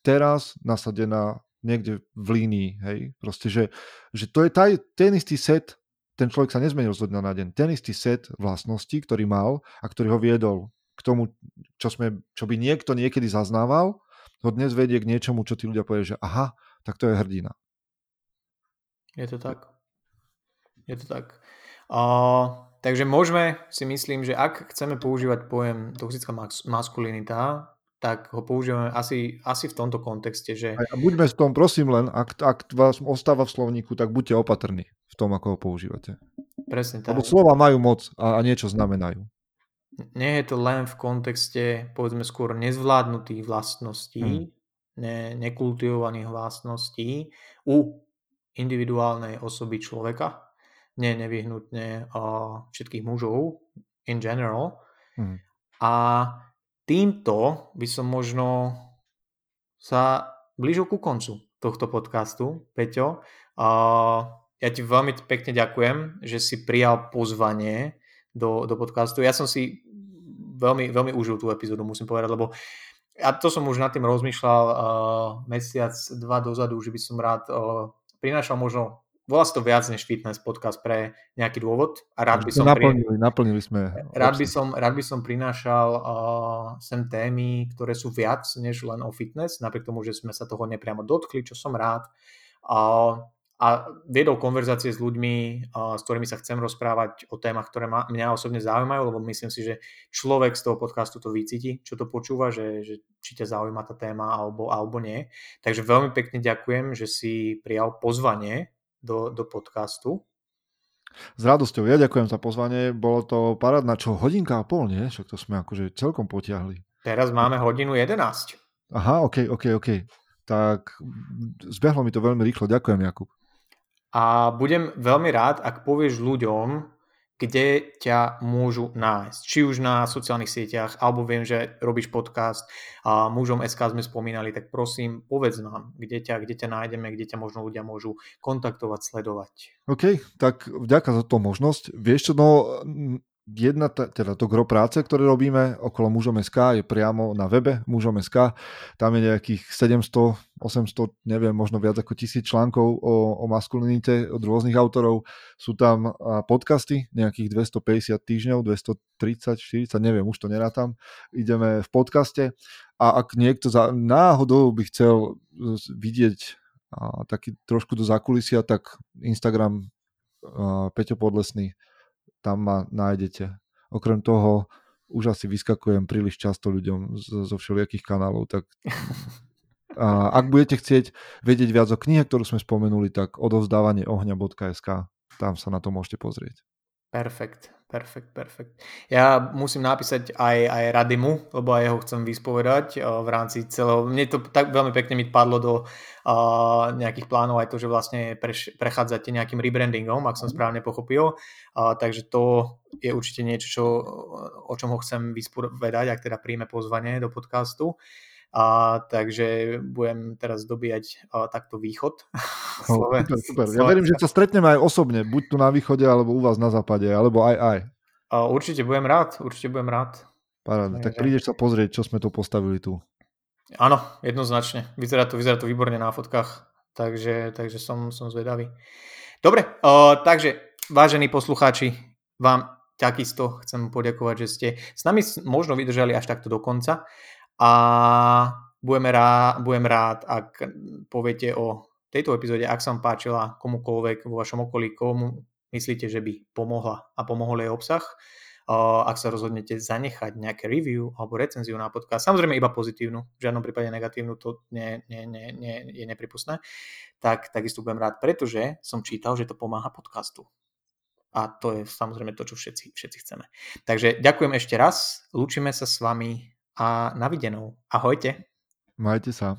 teraz nasadená niekde v línii, hej, proste, že, že to je taj, ten istý set, ten človek sa nezmenil zo dňa na deň, ten istý set vlastností, ktorý mal a ktorý ho viedol k tomu, čo, sme, čo by niekto niekedy zaznával, ho dnes vedie k niečomu, čo tí ľudia povedia, že aha, tak to je hrdina. Je to tak. Je to tak. Uh, takže môžeme si myslím, že ak chceme používať pojem toxická maskulinita, tak ho používame asi, asi v tomto kontexte. Že... A buďme s tom, prosím len, ak, ak vás ostáva v slovníku, tak buďte opatrní v tom, ako ho používate. Presne tak. Lebo slova majú moc a, a niečo znamenajú. Nie je to len v kontexte, povedzme skôr, nezvládnutých vlastností, hmm ne, nekultivovaných vlastností u individuálnej osoby človeka, nie nevyhnutne uh, všetkých mužov in general. Hmm. A týmto by som možno sa blížil ku koncu tohto podcastu, Peťo. Uh, ja ti veľmi pekne ďakujem, že si prijal pozvanie do, do podcastu. Ja som si veľmi, veľmi užil tú epizódu, musím povedať, lebo uh, ja to som už nad tým rozmýšľal uh, mesiac, dva dozadu, že by som rád uh, prinášal možno volá sa to viac než fitness podcast pre nejaký dôvod a rád by som naplnili, pri... naplnili sme rád by som, rád by som prinášal uh, sem témy, ktoré sú viac než len o fitness, napriek tomu, že sme sa toho nepriamo dotkli, čo som rád. Uh, a viedol konverzácie s ľuďmi, s ktorými sa chcem rozprávať o témach, ktoré ma, mňa osobne zaujímajú, lebo myslím si, že človek z toho podcastu to vycíti, čo to počúva, že, že či ťa zaujíma tá téma alebo, alebo nie. Takže veľmi pekne ďakujem, že si prijal pozvanie do, do podcastu. S radosťou, ja ďakujem za pozvanie, bolo to parádna, čo hodinka a pol, nie? Však to sme akože celkom potiahli. Teraz máme hodinu 11. Aha, ok, ok, ok. Tak zbehlo mi to veľmi rýchlo, ďakujem Jakub. A budem veľmi rád, ak povieš ľuďom, kde ťa môžu nájsť. Či už na sociálnych sieťach, alebo viem, že robíš podcast a mužom SK sme spomínali, tak prosím, povedz nám, kde ťa, kde ťa nájdeme, kde ťa možno ľudia môžu kontaktovať, sledovať. OK, tak vďaka za to možnosť. Vieš čo, no jedna, teda to gro práce, ktoré robíme okolo mužom.sk je priamo na webe mužom.sk. Tam je nejakých 700, 800, neviem, možno viac ako tisíc článkov o, o maskulinite od rôznych autorov. Sú tam podcasty, nejakých 250 týždňov, 230, 40, neviem, už to nerátam. Ideme v podcaste a ak niekto za, náhodou by chcel vidieť a, taký trošku do zákulisia, tak Instagram a, Peťo Podlesný tam ma nájdete. Okrem toho už asi vyskakujem príliš často ľuďom zo, zo všelijakých kanálov, tak a ak budete chcieť vedieť viac o knihe, ktorú sme spomenuli, tak odovzdávanie ohňa.sk, tam sa na to môžete pozrieť. Perfekt, perfekt, perfekt. Ja musím napísať aj, aj Radimu, lebo aj ho chcem vyspovedať uh, v rámci celého. Mne to tak veľmi pekne mi padlo do uh, nejakých plánov aj to, že vlastne preš, prechádzate nejakým rebrandingom, ak som mhm. správne pochopil. Uh, takže to je určite niečo, čo, o čom ho chcem vyspovedať, ak teda príjme pozvanie do podcastu. A, takže budem teraz dobíjať a, takto východ. Oh, super, super. Ja verím, že sa stretneme aj osobne, buď tu na východe, alebo u vás na západe, alebo aj aj. A, určite budem rád, určite budem rád. Paráda, tak prídeš sa pozrieť, čo sme tu postavili tu. Áno, jednoznačne. Vyzerá to, vyzerá to výborne na fotkách, takže, takže som, som zvedavý. Dobre, uh, takže vážení poslucháči, vám takisto chcem poďakovať, že ste s nami možno vydržali až takto do konca a budeme rád, budem rád, ak poviete o tejto epizóde, ak sa vám páčila komukoľvek vo vašom okolí, komu myslíte, že by pomohla a pomohol jej obsah, ak sa rozhodnete zanechať nejaké review alebo recenziu na podcast, samozrejme iba pozitívnu, v žiadnom prípade negatívnu, to nie, nie, nie, nie, je nepripustné, tak takisto budem rád, pretože som čítal, že to pomáha podcastu. A to je samozrejme to, čo všetci, všetci chceme. Takže ďakujem ešte raz, lúčime sa s vami a na videnou. Ahojte. Majte sa.